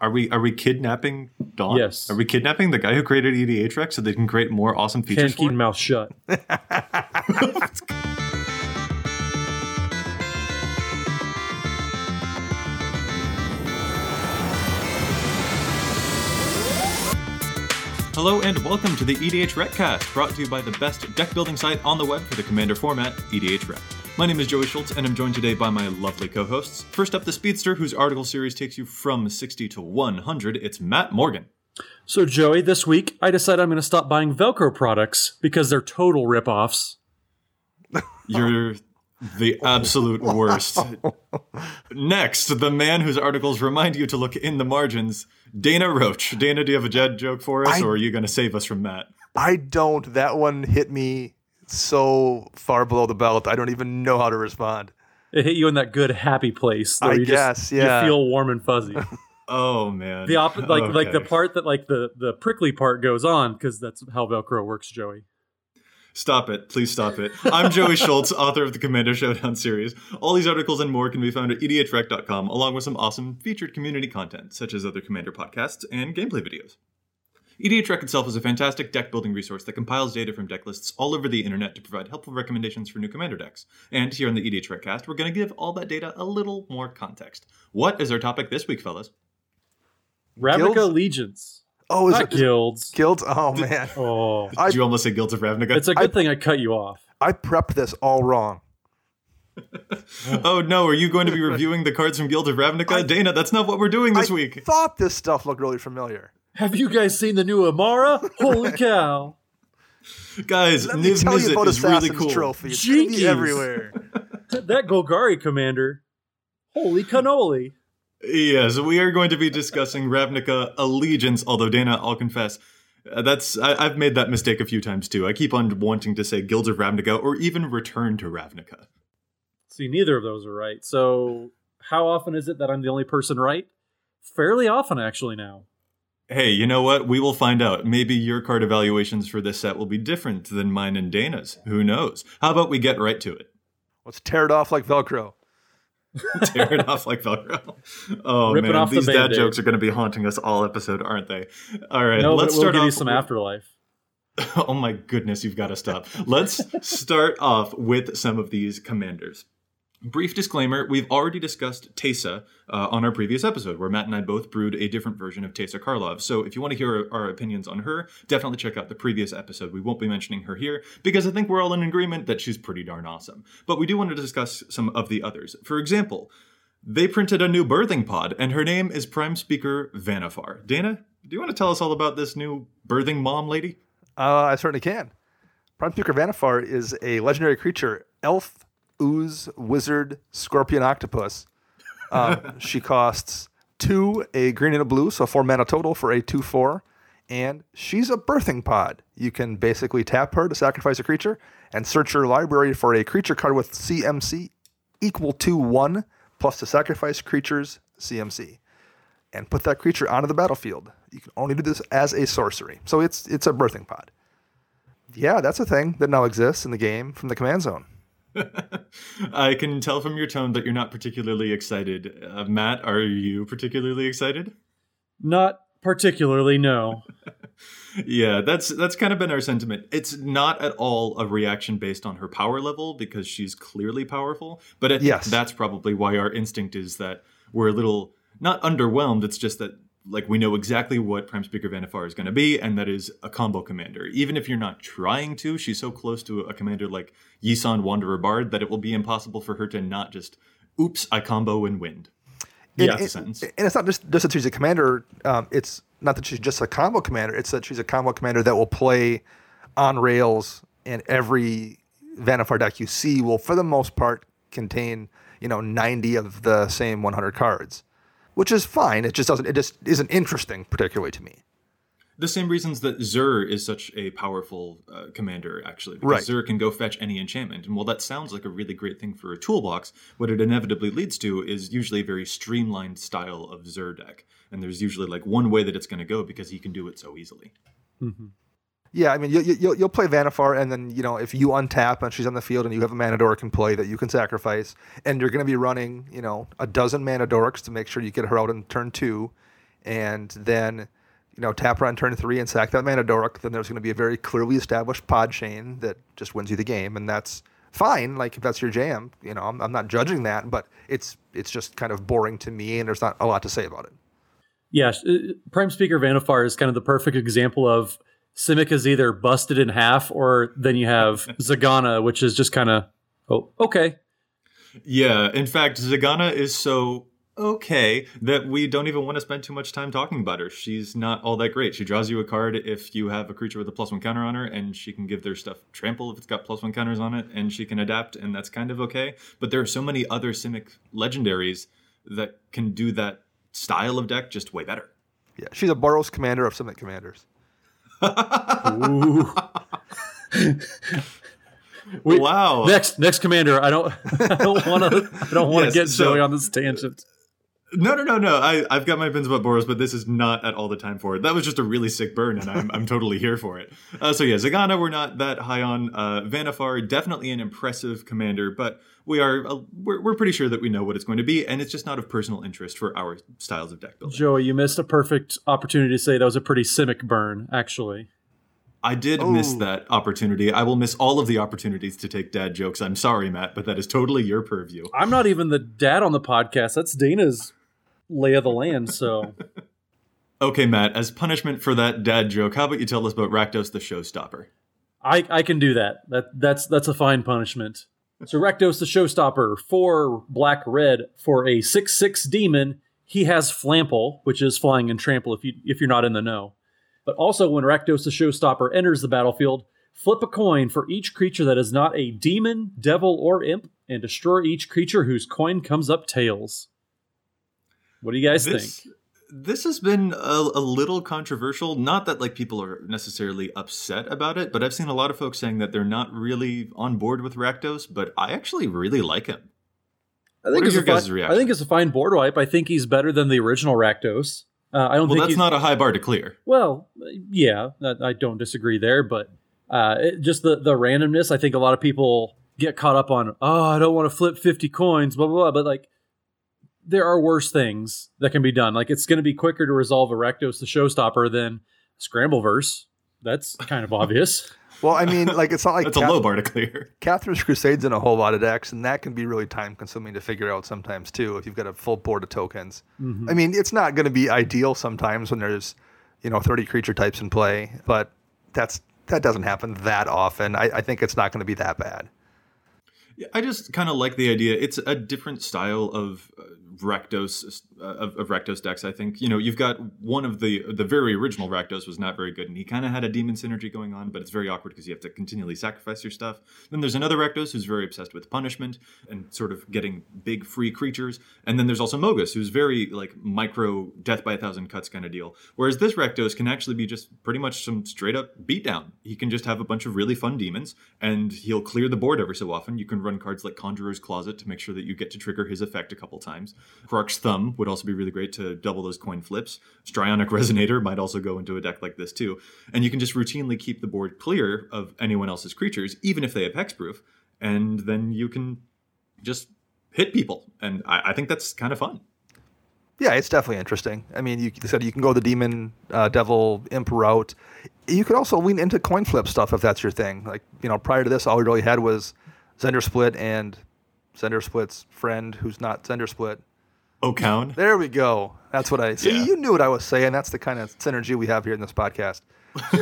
Are we are we kidnapping Don? Yes. Are we kidnapping the guy who created EDH Rec so they can create more awesome features Can't keep for it? mouth shut. Hello and welcome to the EDH Recast, brought to you by the best deck building site on the web for the Commander format, EDH Rec. My name is Joey Schultz, and I'm joined today by my lovely co-hosts. First up, the Speedster, whose article series takes you from 60 to 100. It's Matt Morgan. So, Joey, this week I decided I'm going to stop buying Velcro products because they're total ripoffs. You're the absolute worst. Next, the man whose articles remind you to look in the margins, Dana Roach. Dana, do you have a Jed joke for us, I- or are you going to save us from Matt? I don't. That one hit me so far below the belt. I don't even know how to respond. It hit you in that good happy place. Where I you guess, just, yeah. You feel warm and fuzzy. Oh man, The op- like like the part that like the the prickly part goes on because that's how Velcro works, Joey. Stop it. Please stop it. I'm Joey Schultz, author of the Commander Showdown series. All these articles and more can be found at edhrec.com, along with some awesome featured community content, such as other Commander podcasts and gameplay videos. EDH Rec itself is a fantastic deck building resource that compiles data from deck lists all over the internet to provide helpful recommendations for new Commander decks. And here on the EDH Recast, we're going to give all that data a little more context. What is our topic this week, fellas? Ravnica Guilds? Legions, Oh, is not it guilds. guilds? Oh man, Oh, Did I- you almost say Guilds of Ravnica? it's a good thing I cut you off. I prepped this all wrong. oh no, are you going to be reviewing the cards from Guild of Ravnica? Dana, that's not what we're doing this week. I week. thought this stuff looked really familiar. Have you guys seen the new Emmara? Holy cow! Guys, Let me Niv tell you Mizzet about is really Assassin's cool. Trophy. It's gonna be Jinkies. everywhere. that Golgari commander. Holy cannoli! Yes, we are going to be discussing Ravnica Allegiance, although Dana, I'll confess, uh, that's I, I've made that mistake a few times too. I keep on wanting to say Guilds of Ravnica or even Return to Ravnica. See, neither of those are right. So, how often is it that I'm the only person right? Fairly often, actually, now. Hey, you know what? We will find out. Maybe your card evaluations for this set will be different than mine and Dana's. Who knows? How about we get right to it? Let's tear it off like Velcro. Tear it off like Velcro. Oh Rip man, off the these dad jokes are going to be haunting us all episode, aren't they? All right, no, let's but we'll start give you some with- afterlife. oh my goodness, you've got to stop. Let's start off with some of these commanders. Brief disclaimer we've already discussed Teysa uh, on our previous episode, where Matt and I both brewed a different version of Teysa Karlov. So if you want to hear our opinions on her, definitely check out the previous episode. We won't be mentioning her here because I think we're all in agreement that she's pretty darn awesome. But we do want to discuss some of the others. For example, they printed a new birthing pod, and her name is Prime Speaker Vannifar. Dana, do you want to tell us all about this new birthing mom lady? Uh, I certainly can. Prime Speaker Vannifar is a legendary creature, elf, ooze, wizard, scorpion, octopus. Um, she costs two, a green and a blue, so four mana total for a 2 4. And she's a birthing pod. You can basically tap her to sacrifice a creature and search your library for a creature card with CMC equal to 1 plus the sacrifice creature's CMC and put that creature onto the battlefield. You can only do this as a sorcery. So it's it's a birthing pod. Yeah, that's a thing that now exists in the game from the command zone. I can tell from your tone that you're not particularly excited. Uh, Matt, are you particularly excited? Not particularly, no. Yeah, that's that's kind of been our sentiment. It's not at all a reaction based on her power level because she's clearly powerful, but I think Yes. that's probably why our instinct is that we're a little not underwhelmed, it's just that like we know exactly what Prime Speaker Vannifar is going to be, and that is a combo commander. Even if you're not trying to, she's so close to a commander like Yisan Wanderer Bard that it will be impossible for her to not just, oops, I combo and win. And, Yeah, sentence. and it's not just, just that she's a commander. Um, it's not that she's just a combo commander. It's that she's a combo commander that will play on rails, and every Vannifar deck you see will, for the most part, contain you know 90 of the same 100 cards, which is fine. It just doesn't. It just isn't interesting, particularly to me. The same reasons that Zur is such a powerful uh, commander, actually. Because Right. Zur can go fetch any enchantment. And while that sounds like a really great thing for a toolbox, what it inevitably leads to is usually a very streamlined style of Zur deck. And there's usually like one way that it's going to go because he can do it so easily. Yeah, I mean, you, you, you'll, play Vannifar, and then you know if you untap and she's on the field, and you have a mana dork in play that you can sacrifice, and you're going to be running, you know, a dozen mana dorks to make sure you get her out in turn two, and then you know tap her on turn three and sack that mana dork. Then there's going to be a very clearly established pod chain that just wins you the game, and that's fine. Like if that's your jam, you know, I'm, I'm not judging that, but it's it's just kind of boring to me, and there's not a lot to say about it. Yeah, uh, Prime Speaker Vannifar is kind of the perfect example of Simic is either busted in half, or then you have Zegana, which is just kind of oh okay. Yeah, in fact, Zegana is so okay that we don't even want to spend too much time talking about her. She's not all that great. She draws you a card if you have a creature with a plus one counter on her, and she can give their stuff trample if it's got plus one counters on it, and she can adapt, and that's kind of okay. But there are so many other Simic legendaries that can do that style of deck just way better. Yeah, she's a Boros commander of Simic commanders. Ooh. We- wow. Next, next commander. I don't, I don't want to, I don't want to get so- Joey on this tangent. No, no, no, no. I, I've got my opinions about Boros, but this is not at all the time for it. That was just a really sick burn, and I'm, I'm totally here for it. Uh, so yeah, Zegana, we're not that high on. Uh, Vannifar, definitely an impressive commander, but we are uh, we're, we're pretty sure that we know what it's going to be, and it's just not of personal interest for our styles of deck building. Joey, you missed a perfect opportunity to say that was a pretty Simic burn, actually. I did miss Oh. that opportunity. I will miss all of the opportunities to take dad jokes. I'm sorry, Matt, but that is totally your purview. I'm not even the dad on the podcast. That's Dana's lay of the land. So Okay, Matt, as punishment for that dad joke, how about you tell us about Rakdos the Showstopper? I, I can do that. That that's that's a fine punishment. So Rakdos the Showstopper for black red for a six six demon. He has Flample, which is flying and trample if you if you're not in the know. But also when Rakdos the Showstopper enters the battlefield, flip a coin for each creature that is not a demon, devil, or imp, and destroy each creature whose coin comes up tails. What do you guys this, think? This has been a, a little controversial. Not that like people are necessarily upset about it, but I've seen a lot of folks saying that they're not really on board with Rakdos. But I actually really like him. I what are it's your a fine, guys' I think it's a fine board wipe. I think he's better than the original Rakdos. Uh, I don't Well, think that's he's, not a high bar to clear. Well, yeah, I don't disagree there, but uh, it, just the the randomness. I think a lot of people get caught up on. Oh, I don't want to flip fifty coins, blah blah blah. But like, there are worse things that can be done. Like, it's going to be quicker to resolve Rakdos the Showstopper than Scrambleverse. That's kind of obvious. Well, I mean, like it's not like That's a Cath- low bar to clear. Cathars' Crusade's in a whole lot of decks, and that can be really time consuming to figure out sometimes too if you've got a full board of tokens. Mm-hmm. I mean, it's not going to be ideal sometimes when there's, you know, 30 creature types in play, but that's that doesn't happen that often. I, I think it's not going to be that bad. Yeah, I just kind of like the idea. It's a different style of uh, Rakdos uh, of, of Rakdos decks. I think you know you've got one of the the very original Rakdos was not very good, and he kind of had a demon synergy going on, but it's very awkward because you have to continually sacrifice your stuff. Then there's another Rakdos who's very obsessed with punishment and sort of getting big free creatures, and then there's also Mogis who's very like micro death by a thousand cuts kind of deal. Whereas this Rakdos can actually be just pretty much some straight up beatdown. He can just have a bunch of really fun demons, and he'll clear the board every so often. You can run cards like Conjurer's Closet to make sure that you get to trigger his effect a couple times. Krark's Thumb would also be really great to double those coin flips. Strionic Resonator might also go into a deck like this too. And you can just routinely keep the board clear of anyone else's creatures, even if they have hexproof, and then you can just hit people. And I, I think that's kind of fun. Yeah, it's definitely interesting. I mean, you said you can go the demon, uh, devil, imp route. You could also lean into coin flip stuff if that's your thing. Like, you know, prior to this, all we really had was Zndrsplt and Zndrsplt's friend, who's not Zndrsplt, Okaun. There we go. That's what I see. Yeah. You knew what I was saying. That's the kind of synergy we have here in this podcast.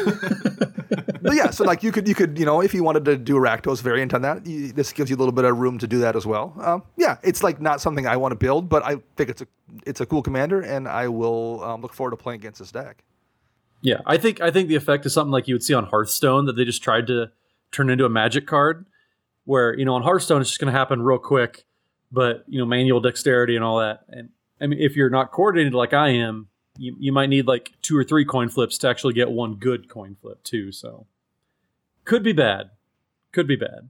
but yeah, so like you could you could you know if you wanted to do a Rakdos variant on that, you, this gives you a little bit of room to do that as well. Um, yeah, it's like not something I want to build, but I think it's a it's a cool commander, and I will um, look forward to playing against this deck. Yeah, I think I think the effect is something like you would see on Hearthstone that they just tried to turn into a magic card, where you know on Hearthstone it's just going to happen real quick, but you know manual dexterity and all that. And I mean, if you're not coordinated like I am, you you might need like two or three coin flips to actually get one good coin flip too. So could be bad, could be bad.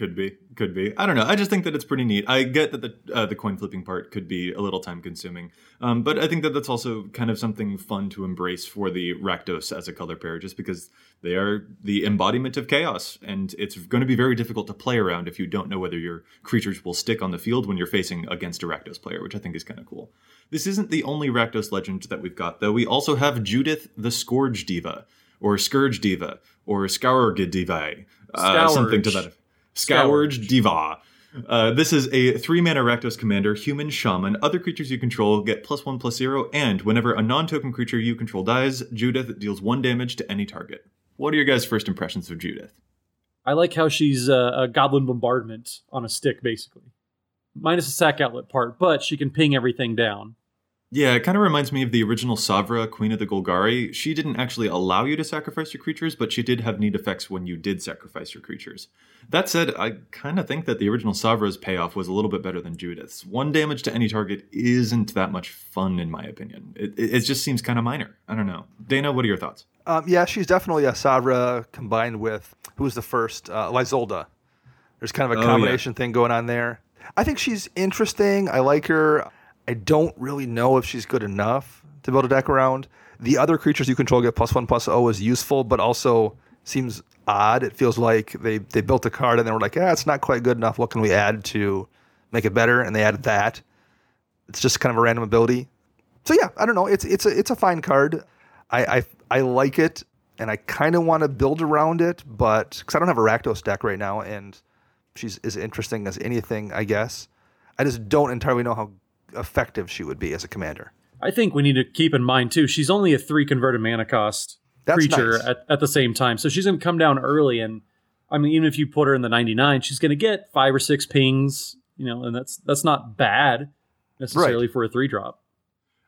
Could be, could be. I don't know. I just think that it's pretty neat. I get that the uh, the coin flipping part could be a little time consuming, um, but I think that that's also kind of something fun to embrace for the Rakdos as a color pair, just because they are the embodiment of chaos, and it's going to be very difficult to play around if you don't know whether your creatures will stick on the field when you're facing against a Rakdos player, which I think is kind of cool. This isn't the only Rakdos legend that we've got, though. We also have Judith the Scourge Diva, or Scourge Diva, or Scourge Diva, uh, something to that. Scourge Diva. Uh, this is a three mana Rakdos commander, human shaman. Other creatures you control get plus one plus zero, and whenever a non token creature you control dies, Judith deals one damage to any target. What are your guys' first impressions of Judith? I like how she's uh, a goblin bombardment on a stick, basically, minus the sack outlet part, but she can ping everything down. Yeah, it kind of reminds me of the original Savra, Queen of the Golgari. She didn't actually allow you to sacrifice your creatures, but she did have neat effects when you did sacrifice your creatures. That said, I kind of think that the original Savra's payoff was a little bit better than Judith's. One damage to any target isn't that much fun, in my opinion. It, it, just seems kind of minor. I don't know. Dana, what are your thoughts? Um, yeah, she's definitely a Savra combined with who was the first uh, Lyzolda. There's kind of a Oh, yeah. combination thing going on there. I think she's interesting. I like her. I don't really know if she's good enough to build a deck around. The other creatures you control get plus one plus O is useful, but also seems odd. It feels like they they built a card and they were like, yeah, it's not quite good enough. What can we add to make it better? And they added that. It's just kind of a random ability. So yeah, I don't know. It's it's a it's a fine card. I I, I like it, and I kind of want to build around it, but because I don't have a Rakdos deck right now, and she's as interesting as anything, I guess. I just don't entirely know how effective she would be as a commander. I think we need to keep in mind too. She's only a three converted mana cost That's creature nice. at, at the same time, so she's going to come down early. And I mean, even if you put her in the ninety nine, she's going to get five or six pings. You know, and that's that's not bad necessarily for a three drop.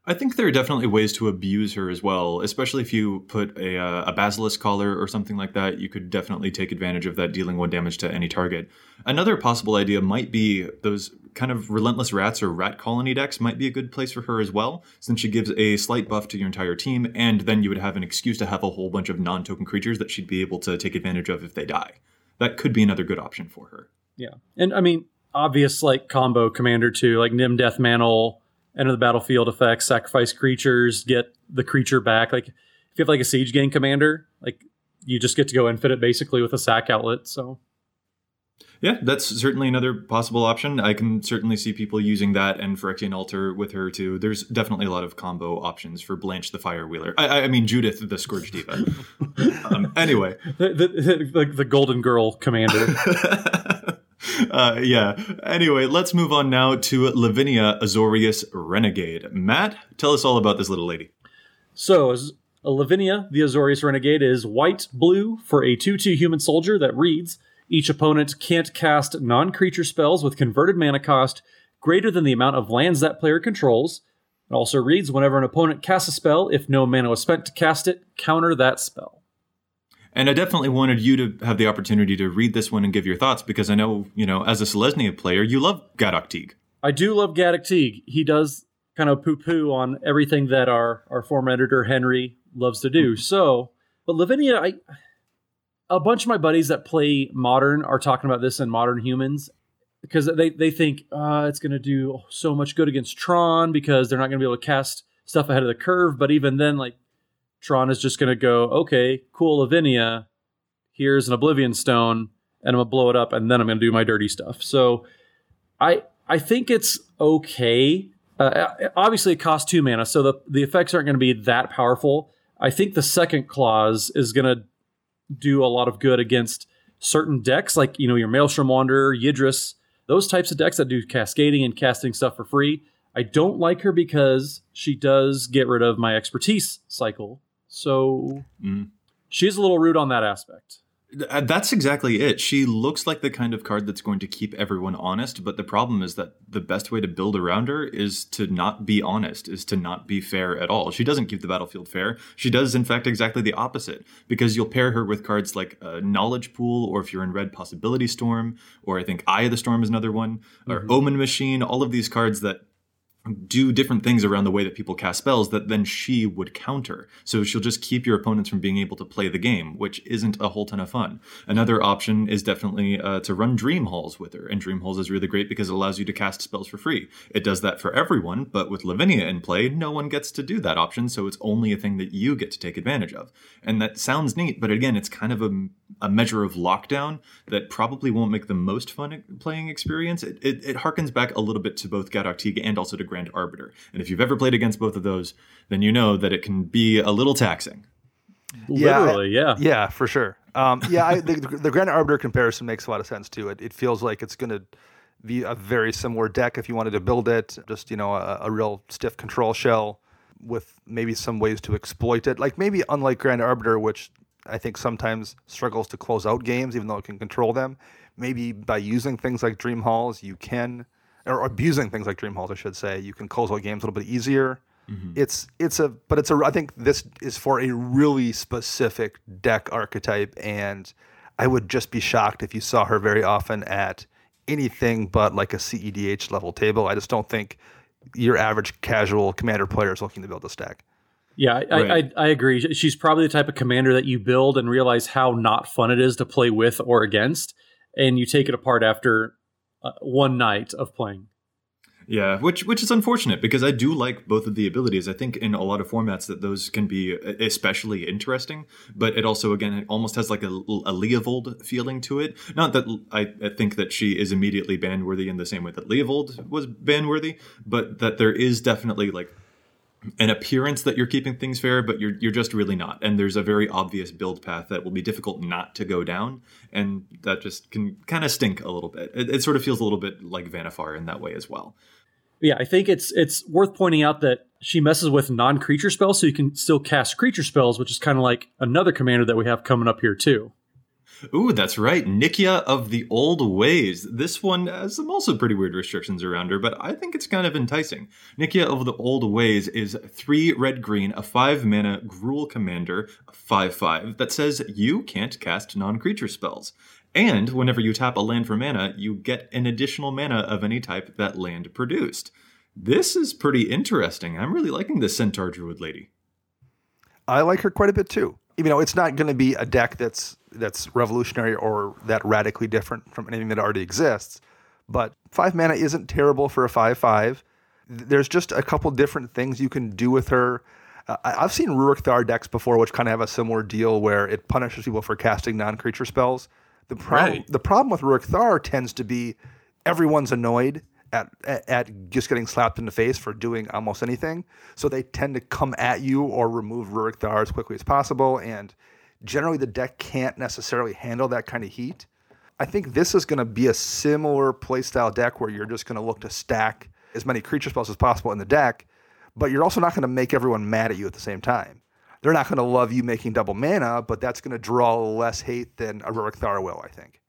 I think there are definitely ways to abuse her as well, especially if you put a, uh, a basilisk collar or something like that. You could definitely take advantage of that, dealing one damage to any target. Another possible idea might be those kind of relentless rats or rat colony decks might be a good place for her as well, since she gives a slight buff to your entire team, and then you would have an excuse to have a whole bunch of non-token creatures that she'd be able to take advantage of if they die. That could be another good option for her. Yeah, and I mean, obvious like combo commander too, like Nim Deathmantle, enter the battlefield effects, sacrifice creatures, get the creature back. Like if you have like a siege gang commander, like you just get to go infinite basically with a sack outlet. So Yeah, that's certainly another possible option. I can certainly see people using that and Phyrexian Altar with her too. There's definitely a lot of combo options for Blanche the Fire Wheeler. I, I- I mean Judith the Scourge Diva. um, anyway, the the, the, the Golden Girl commander. uh, yeah. Anyway, let's move on now to Lavinia Azorius Renegade. Matt, tell us all about this little lady. So, Lavinia, the Azorius Renegade is white blue for a 2 2 human soldier that reads Each opponent can't cast non creature spells with converted mana cost greater than the amount of lands that player controls. It also reads Whenever an opponent casts a spell, if no mana was spent to cast it, counter that spell. And I definitely wanted you to have the opportunity to read this one and give your thoughts because I know, you know, as a Selesnya player, you love Gaddock Teeg. I do love Gaddock Teeg. He does kind of poo poo on everything that our, our former editor Henry loves to do. So, but Lavinia, I a bunch of my buddies that play modern are talking about this in Modern Humans because they they think uh, it's going to do so much good against Tron because they're not going to be able to cast stuff ahead of the curve. But even then, like Tron is just going to go, okay, cool, Lavinia. Here's an Oblivion Stone, and I'm gonna blow it up, and then I'm gonna do my dirty stuff. So, I I think it's okay. Uh, obviously, it costs two mana, so the the effects aren't going to be that powerful. I think the second clause is going to do a lot of good against certain decks, like you know your Maelstrom Wanderer, Yidris, those types of decks that do cascading and casting stuff for free. I don't like her because she does get rid of my expertise cycle. So Mm. she's a little rude on that aspect. Uh, That's exactly it. She looks like the kind of card that's going to keep everyone honest, but the problem is that the best way to build around her is to not be honest, is to not be fair at all. She doesn't keep the battlefield fair. She does, in fact, exactly the opposite, because you'll pair her with cards like uh, Knowledge Pool, or if you're in red, Possibility Storm, or I think Eye of the Storm is another one, or Omen Machine, all of these cards that do different things around the way that people cast spells that then she would counter. So she'll just keep your opponents from being able to play the game, which isn't a whole ton of fun. Another option is definitely uh, to run Dream Halls with her, and Dream Halls is really great because it allows you to cast spells for free. It does that for everyone, but with Lavinia in play, no one gets to do that option, so it's only a thing that you get to take advantage of. And that sounds neat, but again, it's kind of a, a measure of lockdown that probably won't make the most fun playing experience. It, it, it harkens back a little bit to both Gaddock Teeg and also to Grand Arbiter. And if you've ever played against both of those, then you know that it can be a little taxing. Yeah, Literally, yeah. Yeah, for sure. Um, yeah, I, the, the Grand Arbiter comparison makes a lot of sense too. It, it feels like it's going to be a very similar deck if you wanted to build it, just you know a, a real stiff control shell with maybe some ways to exploit it. Like maybe unlike Grand Arbiter, which I think sometimes struggles to close out games, even though it can control them. Maybe by using things like Dream Halls, you can, or abusing things like Dream Halls, I should say, you can close out games a little bit easier. Mm-hmm. It's it's a but it's a I think this is for a really specific deck archetype, and I would just be shocked if you saw her very often at anything but like a CEDH level table. I just don't think your average casual commander player is looking to build this deck. Yeah, I, Right. I, I agree. She's probably the type of commander that you build and realize how not fun it is to play with or against, and you take it apart after uh, one night of playing. Yeah, which which is unfortunate because I do like both of the abilities. I think in a lot of formats that those can be especially interesting, but it also again it almost has like a, a Leovold feeling to it. Not that I, I think that she is immediately ban worthy in the same way that Leovold was ban worthy, but that there is definitely like an appearance that you're keeping things fair, but you're you're just really not. And there's a very obvious build path that will be difficult not to go down, and that just can kind of stink a little bit. It, it sort of feels a little bit like Vannifar in that way as well. Yeah, I think it's it's worth pointing out that she messes with non-creature spells, so you can still cast creature spells, which is kind of like another commander that we have coming up here too. Ooh, that's right. Nikya of the Old Ways. This one has some also pretty weird restrictions around her, but I think it's kind of enticing. Nikya of the Old Ways is three red green, a five mana Gruul commander, five five, that says you can't cast non creature spells. And whenever you tap a land for mana, you get an additional mana of any type that land produced. This is pretty interesting. I'm really liking this Centaur Druid lady. I like her quite a bit too. You know, it's not going to be a deck that's that's revolutionary or that radically different from anything that already exists, but five mana isn't terrible for a five five. There's just a couple different things you can do with her. Uh, I've seen Ruric Thar decks before, which kind of have a similar deal where it punishes people for casting non-creature spells. The problem, Right. the problem with Ruric Thar tends to be everyone's annoyed at, at at just getting slapped in the face for doing almost anything. So they tend to come at you or remove Ruric Thar as quickly as possible. And generally, the deck can't necessarily handle that kind of heat. I think this is going to be a similar playstyle deck where you're just going to look to stack as many creature spells as possible in the deck, but you're also not going to make everyone mad at you at the same time. They're not going to love you making double mana, but that's going to draw less hate than a Ruric Thar will, I think.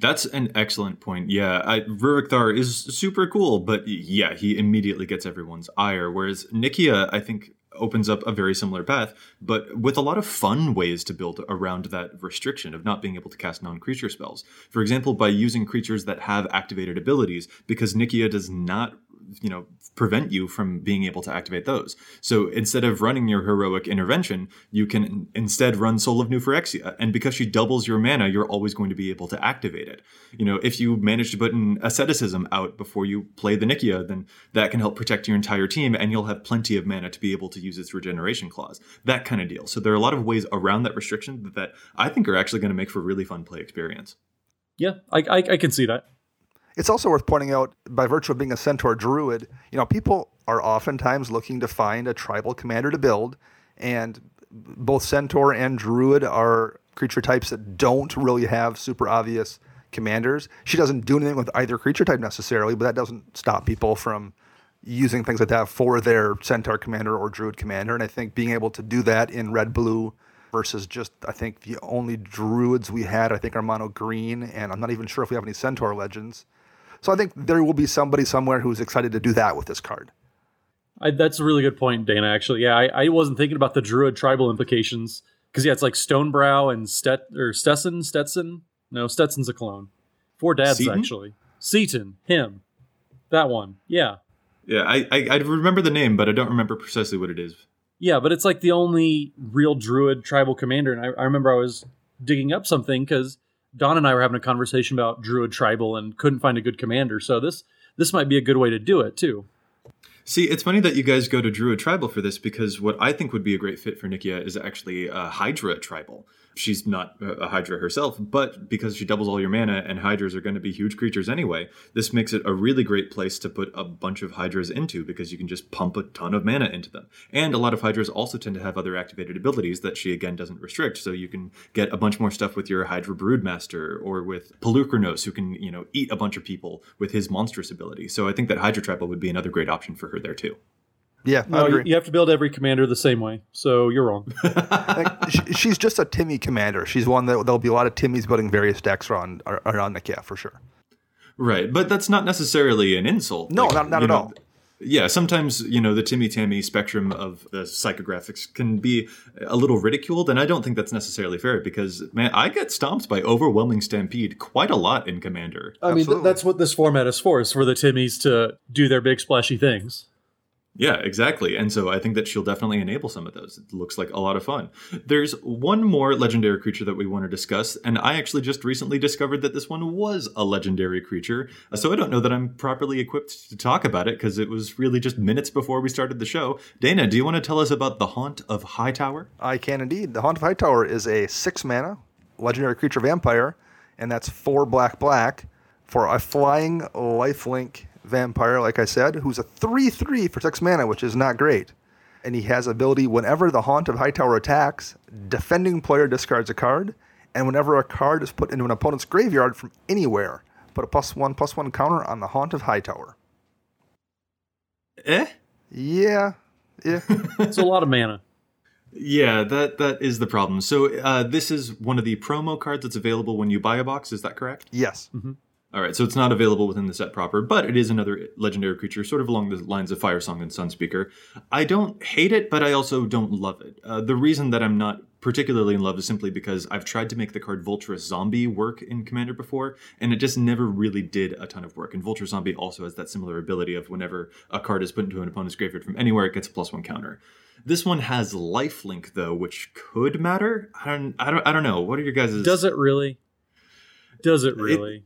That's an excellent point. Yeah, I, Ruric Thar is super cool, but yeah, he immediately gets everyone's ire. Whereas Nikya, I think, opens up a very similar path, but with a lot of fun ways to build around that restriction of not being able to cast non creature spells. For example, by using creatures that have activated abilities, because Nikya does not you know prevent you from being able to activate those. So instead of running your heroic intervention you can instead run soul of new phyrexia and because she doubles your mana you're always going to be able to activate it. You know if you manage to put an asceticism out before you play the nikya then that can help protect your entire team and you'll have plenty of mana to be able to use its regeneration clause that kind of deal. So there are a lot of ways around that restriction that i think are actually going to make for really fun play experience. Yeah, I, I, I can see that. It's also worth pointing out, by virtue of being a centaur druid, you know, people are oftentimes looking to find a tribal commander to build, and both centaur and druid are creature types that don't really have super obvious commanders. She doesn't do anything with either creature type necessarily, but that doesn't stop people from using things like that for their Centaur commander or Druid commander. And I think being able to do that in red blue versus just, I think the only Druids we had, I think, are mono green. And I'm not even sure if we have any Centaur legends. So I think there will be somebody somewhere who's excited to do that with this card. I, that's a really good point, Dana. Actually, yeah, I, I wasn't thinking about the Druid tribal implications because yeah, it's like Stonebrow and Stet or Stetson, Stetson. No, Stetson's a clone. Four dads Seton? actually. Seton, him, that one. Yeah, Yeah, I, I I remember the name, but I don't remember precisely what it is. yeah, but it's like the only real Druid tribal commander. And I, I remember I was digging up something because Don and I were having a conversation about Druid tribal and couldn't find a good commander. So this this might be a good way to do it too. See, it's funny that you guys go to Druid Tribal for this because what I think would be a great fit for Nikya is actually a Hydra Tribal. She's not a Hydra herself, but because she doubles all your mana and Hydras are going to be huge creatures anyway, this makes it a really great place to put a bunch of Hydras into because you can just pump a ton of mana into them. And a lot of Hydras also tend to have other activated abilities that she again doesn't restrict, so you can get a bunch more stuff with your Hydra Broodmaster or with Polukranos, who can, you know, eat a bunch of people with his monstrous ability. So I think that Hydra Tribal would be another great option for her there too. Yeah, No, you, agree. you have to build every commander the same way. So you're wrong. Like, she's just a Timmy commander. She's one that there'll be a lot of Timmys building various decks around around Nikya for sure. Right, but that's not necessarily an insult. No, not- not at know, all. Yeah, sometimes you know the Timmy Tammy spectrum of the psychographics can be a little ridiculed, and I don't think that's necessarily fair because man, I get stomped by overwhelming stampede quite a lot in Commander. I mean, th- that's what this format is for, is for the Timmies to do their big splashy things. Yeah, exactly. And so I think that she'll definitely enable some of those. It looks like a lot of fun. There's one more legendary creature that we want to discuss, and I actually just recently discovered that this one was a legendary creature. Uh, so I don't know that I'm properly equipped to talk about it because it was really just minutes before we started the show. Dana, do you want to tell us about the Haunt of Hightower? I can indeed. The Haunt of Hightower is a six mana legendary creature vampire, and that's four black black for a flying lifelink vampire, like I said, who's a 3 3 for six mana, which is not great. And he has ability whenever the Haunt of Hightower attacks, defending player discards a card, and whenever a card is put into an opponent's graveyard from anywhere, put a plus one plus one counter on the Haunt of Hightower. Eh? Yeah. Yeah. It's a lot of mana. Yeah, that that is the problem. So uh, this is one of the promo cards that's available when you buy a box. Is that correct? yes. All right, so it's not available within the set proper, but it is another legendary creature, sort of along the lines of Firesong and Sunspeaker. I don't hate it, but I also don't love it. Uh, the reason that I'm not particularly in love is simply because I've tried to make the card Vulturous Zombie work in Commander before, and it just never really did a ton of work. And Vulture Zombie also has that similar ability of whenever a card is put into an opponent's graveyard from anywhere, it gets a plus one counter. This one has lifelink though, which could matter. I don't, I don't, I don't know. What are your guys' Does it really? Does it really?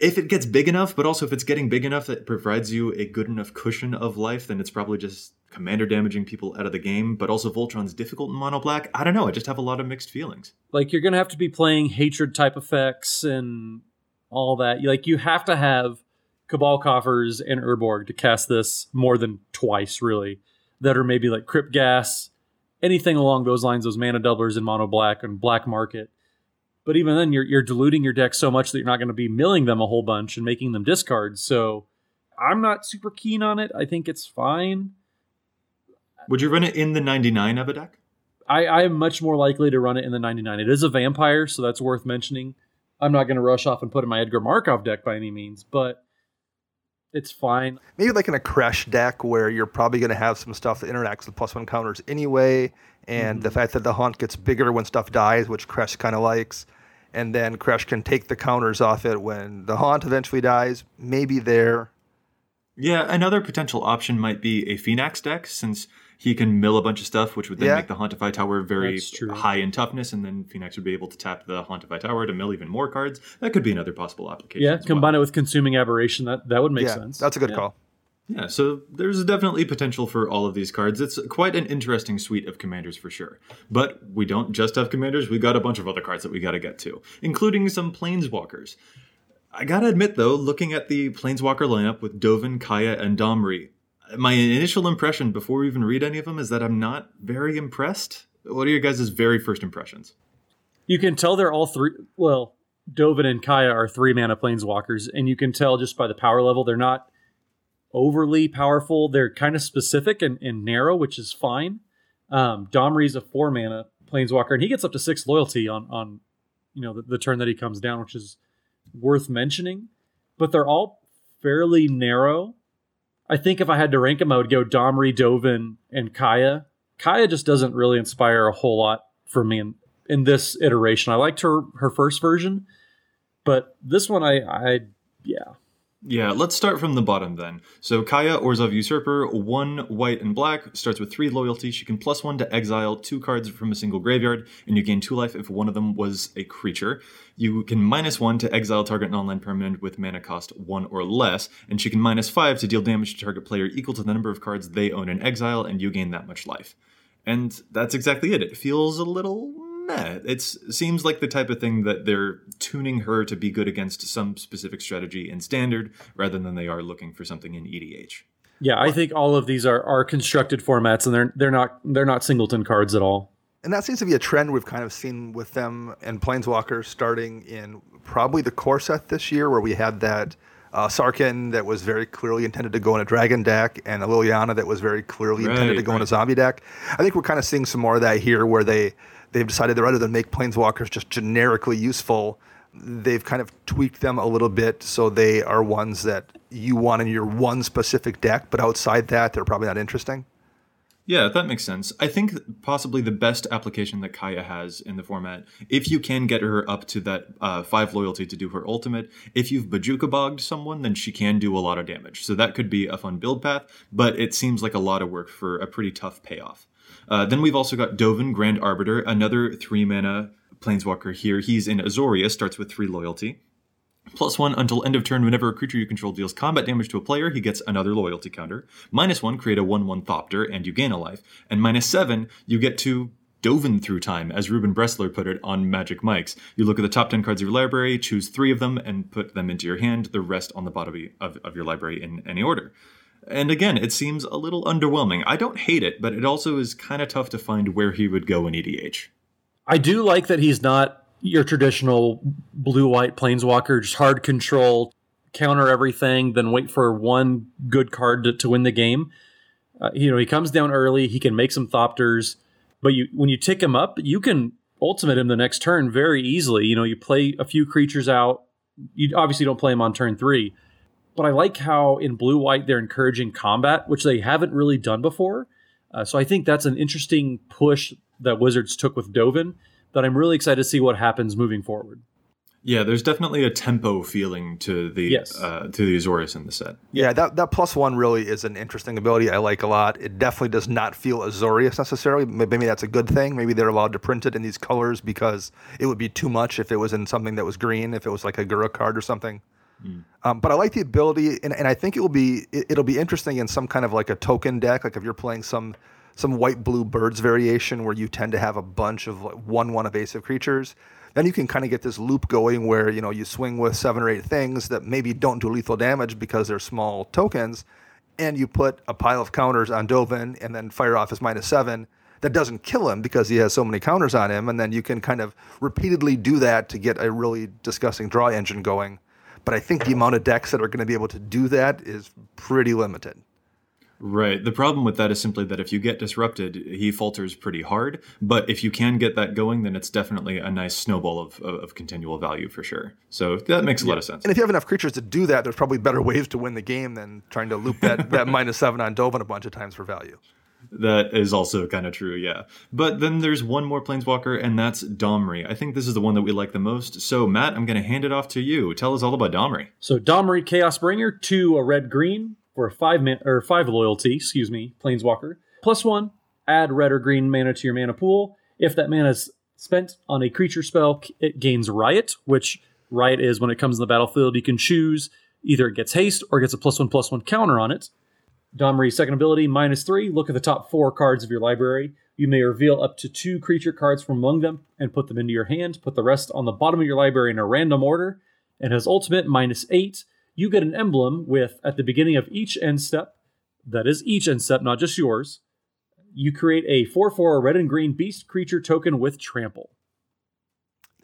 If it gets big enough, but also if it's getting big enough that provides you a good enough cushion of life, then it's probably just commander damaging people out of the game. But also Voltron's difficult in mono black. I don't know. I just have a lot of mixed feelings. like you're gonna have to be playing hatred type effects and all that. Like you have to have Cabal Coffers and Urborg to cast this more than twice, really. That are maybe like Crypt Ghast, anything along those lines. Those mana doublers in mono black and black market. But even then, you're you're diluting your deck so much that you're not going to be milling them a whole bunch and making them discards. So I'm not super keen on it. I think it's fine. Would you run it in the 99 of a deck? I, I am much more likely to run it in the 99. It is a vampire, so that's worth mentioning. I'm not going to rush off and put in my Edgar Markov deck by any means, but it's fine. maybe like in a crash deck where you're probably going to have some stuff that interacts with plus one counters anyway, and the mm-hmm. fact that the haunt gets bigger when stuff dies, which Crash kind of likes, and then Crash can take the counters off it when the haunt eventually dies. Maybe there. Yeah, another potential option might be a Phenax deck, since he can mill a bunch of stuff, which would then Yeah. make the Haunt of Hightower very true. high in toughness, and then Phenax would be able to tap the Haunt of Hightower to mill even more cards. That could be another possible application. Yeah, as well. combine it with Consuming Aberration. That that would make yeah, sense. that's a good Yeah. call. Yeah, so there's definitely potential for all of these cards. It's quite an interesting suite of commanders for sure. But we don't just have commanders, we got a bunch of other cards that we gotta get to, including some planeswalkers. I gotta admit though, looking at the planeswalker lineup with Dovin, Kaya, and Domri, my initial impression before we even read any of them is that I'm not very impressed. What are your guys' very first impressions? You can tell they're all three. Well, Dovin and Kaya are three mana planeswalkers, and you can tell just by the power level they're not overly powerful. They're kind of specific and, and narrow, which is fine. Um, Domri's a four mana planeswalker, and he gets up to six loyalty on on you know the, the turn that he comes down, which is worth mentioning. But they're all fairly narrow. I think if I had to rank them, I would go Domri, Dovin, and Kaya. Kaya just doesn't really inspire a whole lot for me in, in this iteration. I liked her her first version, but this one I I yeah. Yeah, let's start from the bottom then. So Kaya Orzhov Usurper, one white and black, starts with three loyalty. She can plus one to exile two cards from a single graveyard, and you gain two life if one of them was a creature. You can minus one to exile target non-land permanent with mana cost one or less, and she can minus five to deal damage to target player equal to the number of cards they own in exile, and you gain that much life. And that's exactly it. It feels a little meh. It seems like the type of thing that they're tuning her to be good against some specific strategy in standard rather than they are looking for something in EDH. Yeah, I think all of these are, are constructed formats and they're they're not they're not singleton cards at all. And that seems to be a trend we've kind of seen with them and Planeswalkers starting in probably the core set this year, where we had that uh, Sarkhan that was very clearly intended to go in a dragon deck, and a Liliana that was very clearly right, intended to go right. in a zombie deck. I think we're kind of seeing some more of that here, where they they've decided that rather than make planeswalkers just generically useful, they've kind of tweaked them a little bit so they are ones that you want in your one specific deck, but outside that, they're probably not interesting. Yeah, that makes sense. I think possibly the best application that Kaya has in the format, if you can get her up to that uh, five loyalty to do her ultimate, if you've Bojuka bogged someone, then she can do a lot of damage. So that could be a fun build path, but it seems like a lot of work for a pretty tough payoff. Uh, then we've also got Dovin, Grand Arbiter, another three mana planeswalker here. He's in Azoria, starts with three loyalty. Plus one until end of turn, whenever a creature you control deals combat damage to a player, he gets another loyalty counter. Minus one, create a 1 1 Thopter, and you gain a life. And minus seven, you get to Dovin through time, as Reuben Bresler put it on Magic Mics. You look at the top 10 cards of your library, choose three of them, and put them into your hand, the rest on the bottom of, of your library in any order. And again, it seems a little underwhelming. I don't hate it, but it also is kind of tough to find where he would go in EDH. I do like that he's not your traditional blue white planeswalker, just hard control, counter everything, then wait for one good card to, to win the game. Uh, you know, he comes down early, he can make some Thopters, but you when you tick him up, you can ultimate him the next turn very easily. You know, you play a few creatures out. You obviously don't play him on turn three, but I like how in blue white they're encouraging combat, which they haven't really done before. Uh, so I think that's an interesting push that Wizards took with Dovin that I'm really excited to see what happens moving forward. Yeah, there's definitely a tempo feeling to the yes. uh, to the Azorius in the set. Yeah, that that plus one really is an interesting ability I like a lot. It definitely does not feel Azorius necessarily. Maybe that's a good thing. Maybe they're allowed to print it in these colors because it would be too much if it was in something that was green, if it was like a Gura card or something. Mm. Um, but I like the ability, and, and I think it will be it, will be interesting in some kind of like a token deck. Like if you're playing some some white blue birds variation where you tend to have a bunch of like one one evasive creatures, then you can kind of get this loop going where you know you swing with seven or eight things that maybe don't do lethal damage because they're small tokens, and you put a pile of counters on Dovin and then fire off his minus seven. That doesn't kill him because he has so many counters on him, and then you can kind of repeatedly do that to get a really disgusting draw engine going but I think the amount of decks that are going to be able to do that is pretty limited. Right. The problem with that is simply that if you get disrupted, he falters pretty hard. But if you can get that going, then it's definitely a nice snowball of, of, continual value for sure. So that makes a yeah. lot of sense. And if you have enough creatures to do that, there's probably better ways to win the game than trying to loop that, that minus seven on Dovin a bunch of times for value. That is also kind of true, yeah. But then there's one more planeswalker, and that's Domri. I think this is the one that we like the most. So, Matt, I'm going to hand it off to you. Tell us all about Domri. So, Domri Chaos Bringer, two a red green for a five man or five loyalty, excuse me, planeswalker. Plus one, add red or green mana to your mana pool. If that mana is spent on a creature spell, it gains Riot, which Riot is when it comes in the battlefield, you can choose either it gets haste or it gets a plus one plus one counter on it. Domri's second ability, minus three. Look at the top four cards of your library. You may reveal up to two creature cards from among them and put them into your hand. Put the rest on the bottom of your library in a random order. And his ultimate, minus eight. You get an emblem with, at the beginning of each end step, that is each end step, not just yours. You create a 4 4 red and green beast creature token with trample.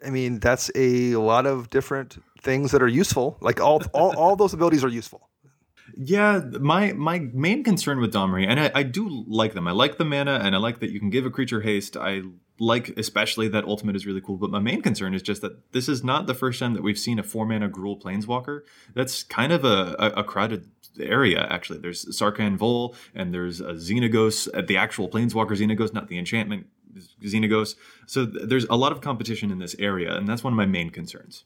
I mean, that's a lot of different things that are useful. Like all, all, all those abilities are useful. Yeah, my my main concern with Domri, and I, I do like them. I like the mana, and I like that you can give a creature haste. I like especially that ultimate is really cool. But my main concern is just that this is not the first time that we've seen a four mana Gruul Planeswalker. That's kind of a, a, a crowded area, actually. There's Sarkhan Vol, and there's a Xenagos, uh, the actual Planeswalker Xenagos, not the enchantment Xenagos. So th- there's a lot of competition in this area, and that's one of my main concerns.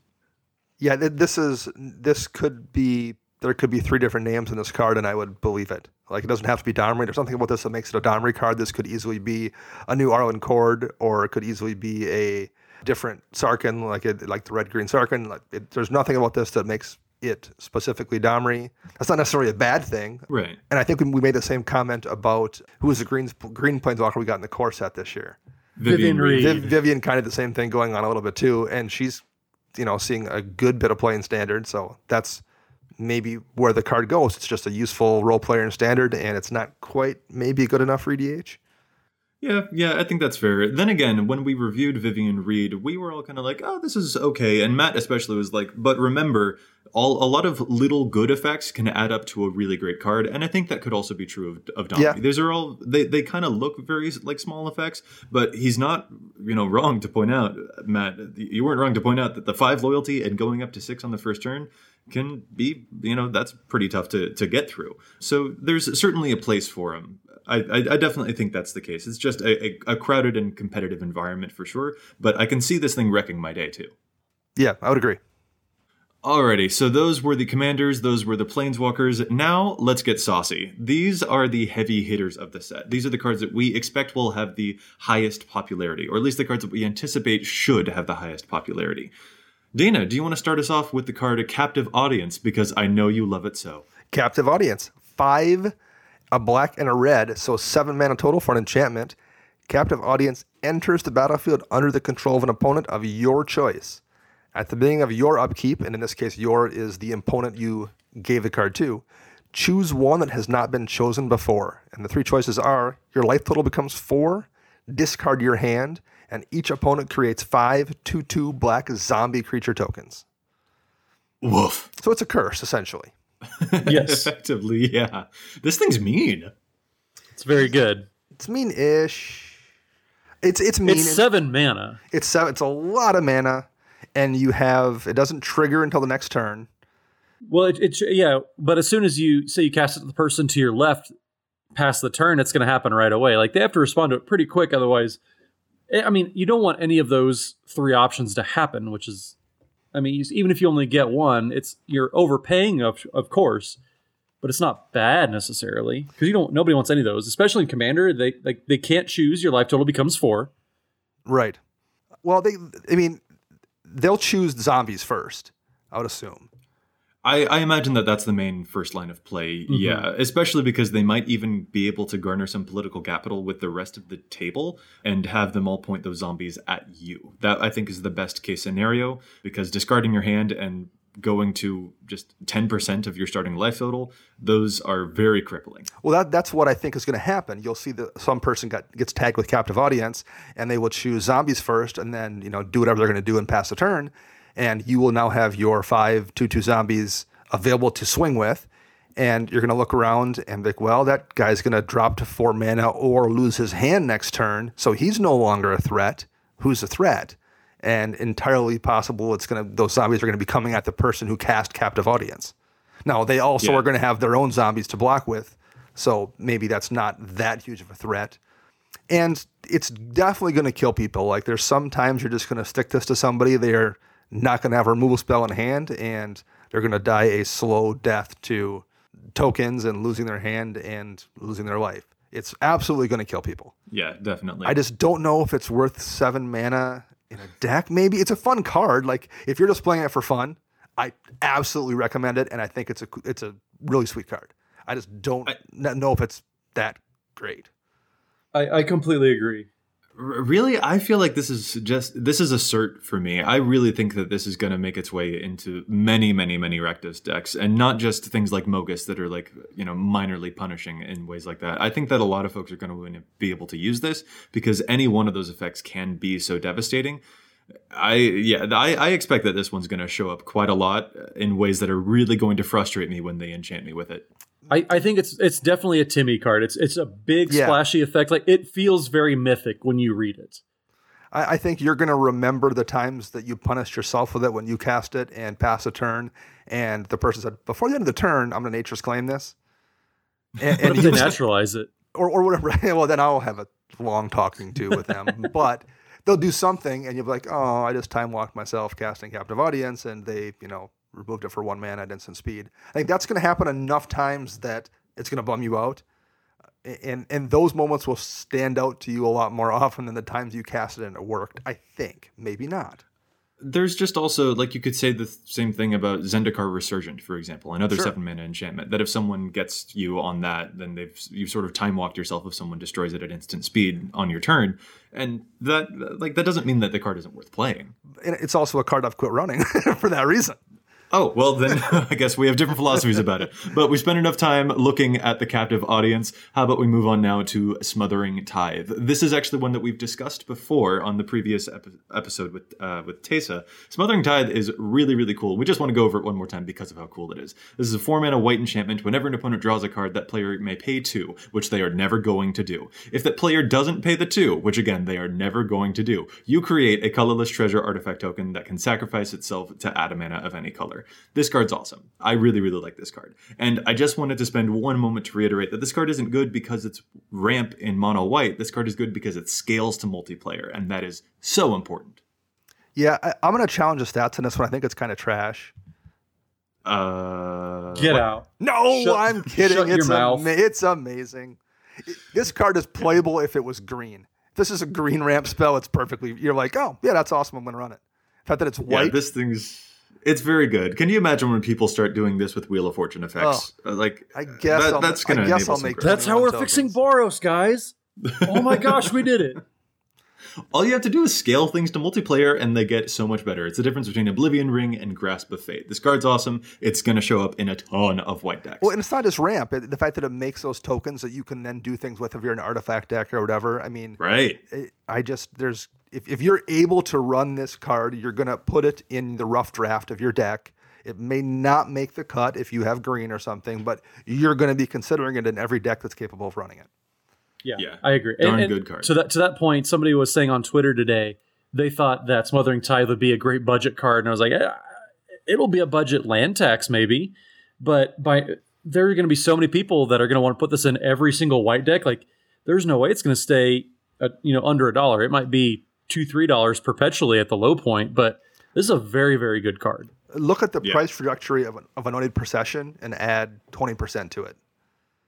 Yeah, this is this could be there could be three different names in this card, and I would believe it. Like it doesn't have to be Domri. There's something about this that makes it a Domri card. This could easily be a new Arlinn Kord, or it could easily be a different Sarkhan, like it, like the red green Sarkhan. Like it, there's nothing about this that makes it specifically Domri. That's not necessarily a bad thing. Right. And I think we made the same comment about who was the green green planeswalker we got in the core set this year. Vivien Reid. Viv, Vivien kind of the same thing going on a little bit too, and she's you know seeing a good bit of playing standard, so that's maybe where the card goes. It's just a useful role player in standard, and it's not quite maybe good enough for EDH. Yeah, yeah, I think that's fair. Then again, when we reviewed Vivien Reid, we were all kind of like, "Oh, this is okay," and Matt especially was like, "But remember, all a lot of little good effects can add up to a really great card," and I think that could also be true of, of. Yeah. These are all they they kind of look very like small effects, but he's not you know wrong to point out, Matt. You weren't wrong to point out that the five loyalty and going up to six on the first turn can be you know that's pretty tough to to get through. So there's certainly a place for them. I, I, I definitely think that's the case. It's just a, a, a crowded and competitive environment for sure, but I can see this thing wrecking my day too. Yeah, I would agree. Alrighty, so those were the commanders, those were the planeswalkers. Now let's get saucy. These are the heavy hitters of the set. These are the cards that we expect will have the highest popularity, or at least the cards that we anticipate should have the highest popularity. Dana, do you want to start us off with the card A Captive Audience? Because I know you love it so. Captive audience. Five, a black and a red, so seven mana total for an enchantment. Captive audience enters the battlefield under the control of an opponent of your choice. At the beginning of your upkeep, and in this case, your is the opponent you gave the card to, choose one that has not been chosen before. And the three choices are your life total becomes four, discard your hand, and each opponent creates five 2 2 black zombie creature tokens. Woof. So it's a curse, essentially. Yes, Effectively, yeah. This thing's mean. it's very good. It's mean-ish. It's it's mean. It's seven mana. It's seven, it's a lot of mana, and you have it doesn't trigger until the next turn. Well, it, it yeah, but as soon as you say you cast it to the person to your left past the turn, it's going to happen right away. Like they have to respond to it pretty quick, otherwise. Eh, I mean, you don't want any of those three options to happen, which is, I mean, even if you only get one, it's you're overpaying, of of course, but it's not bad necessarily because you don't. Nobody wants any of those, especially in Commander. They like they can't choose. Your life total becomes four. Right. Well, they I mean they'll choose zombies first. I would assume. I, I imagine that that's the main first line of play. Mm-hmm. Yeah, especially because they might even be able to garner some political capital with the rest of the table and have them all point those zombies at you. That I think is the best case scenario because discarding your hand and going to just 10% of your starting life total, those are very crippling. Well, that that's what I think is going to happen. You'll see that some person got gets tagged with captive audience, and they will choose zombies first, and then you know do whatever they're going to do and pass the turn, and you will now have your five two two zombies available to swing with, and you're going to look around and be like, well, that guy's going to drop to four mana or lose his hand next turn, so he's no longer a threat. Who's a threat? And entirely possible, it's going to those zombies are going to be coming at the person who cast captive audience. Now they also Yeah. are going to have their own zombies to block with, so maybe that's not that huge of a threat. And it's definitely going to kill people. Like there's sometimes you're just going to stick this to somebody, they're not going to have a removal spell in hand, and they're going to die a slow death to tokens and losing their hand and losing their life. It's absolutely going to kill people. Yeah, definitely. I just don't know if it's worth seven mana in a deck. Maybe it's a fun card. Like if you're just playing it for fun, I absolutely recommend it, and I think it's a it's a really sweet card. I just don't n- know if it's that great. I, I completely agree. Really i feel like this is just this is a cert for me. I really think that this is going to make its way into many many many Rakdos decks and not just things like Mogis that are like you know minorly punishing in ways like that. I think that a lot of folks are going to be able to use this because any one of those effects can be so devastating. I yeah, I, I expect that this one's going to show up quite a lot in ways that are really going to frustrate me when they enchant me with it. I, I think it's it's definitely a Timmy card. It's it's a big Yeah. splashy effect. Like it feels very mythic when you read it. I, I think you're going to remember the times that you punished yourself with it when you cast it and pass a turn, and the person said, "Before the end of the turn, I'm going to nature's claim this," and, and you- naturalize it? or or whatever. well, then I'll have a long talking to with them, but. They'll do something, and you'll be like, "Oh, I just time walked myself casting captive audience," and they, you know, removed it for one man at instant speed. I think that's going to happen enough times that it's going to bum you out, and and those moments will stand out to you a lot more often than the times you cast it and it worked. I think, maybe not. There's just also like you could say the same thing about Zendikar Resurgent, for example, another Sure. seven mana enchantment. That if someone gets you on that, then they've you've sort of time walked yourself if someone destroys it at instant speed on your turn, and that like that doesn't mean that the card isn't worth playing. And it's also a card I've quit running for that reason. Oh, well, then I guess we have different philosophies about it. But we spent enough time looking at the captive audience. How about we move on now to Smothering Tithe? This is actually one that we've discussed before on the previous ep- episode with uh, with Teysa. Smothering Tithe is really, really cool. We just want to go over it one more time because of how cool it is. This is a four mana white enchantment. Whenever an opponent draws a card, that player may pay two, which they are never going to do. If that player doesn't pay the two, which again, they are never going to do, you create a colorless treasure artifact token that can sacrifice itself to add a mana of any color. This card's awesome. I really, really like this card. And I just wanted to spend one moment to reiterate that this card isn't good because it's ramp in mono white. This card is good because it scales to multiplayer, and that is so important. Yeah, I, I'm going to challenge the stats in this one. I think it's kind of trash. Uh, Get out. No, Shut- I'm kidding. shut your it's, mouth. ama- it's amazing. It- this card is playable if it was green. If this is a green ramp spell, it's perfectly. You're like, oh, yeah, that's awesome. I'm going to run it. The fact that it's white. Yeah, this thing's it's very good. Can you imagine when people start doing this with Wheel of Fortune effects? Uh, like, I guess that- that's going to guess I'll make. That's how we're fixing Boros, guys. Oh my gosh, we did it. All you have to do is scale things to multiplayer, and they get so much better. It's the difference between Oblivion Ring and Grasp of Fate. This card's awesome. It's going to show up in a ton of white decks. Well, and it's not just ramp. It, the fact that it makes those tokens that you can then do things with if you're an artifact deck or whatever. I mean, right? it- I just there's if, if you're able to run this card, you're gonna put it in the rough draft of your deck. It may not make the cut if you have green or something, but you're gonna be considering it in every deck that's capable of running it. Yeah, Yeah. I agree. Darn good card. To that to that point, somebody was saying on Twitter today they thought that Smothering Tithe would be a great budget card, and I was like, eh, it'll be a budget land tax maybe, but by there are going to be so many people that are going to want to put this in every single white deck. Like, there's no way it's going to stay at, you know under a dollar. It might be two three dollars perpetually at the low point, but this is a very very good card. Look at the Yeah. price trajectory of, an, of anointed procession and add 20% to it.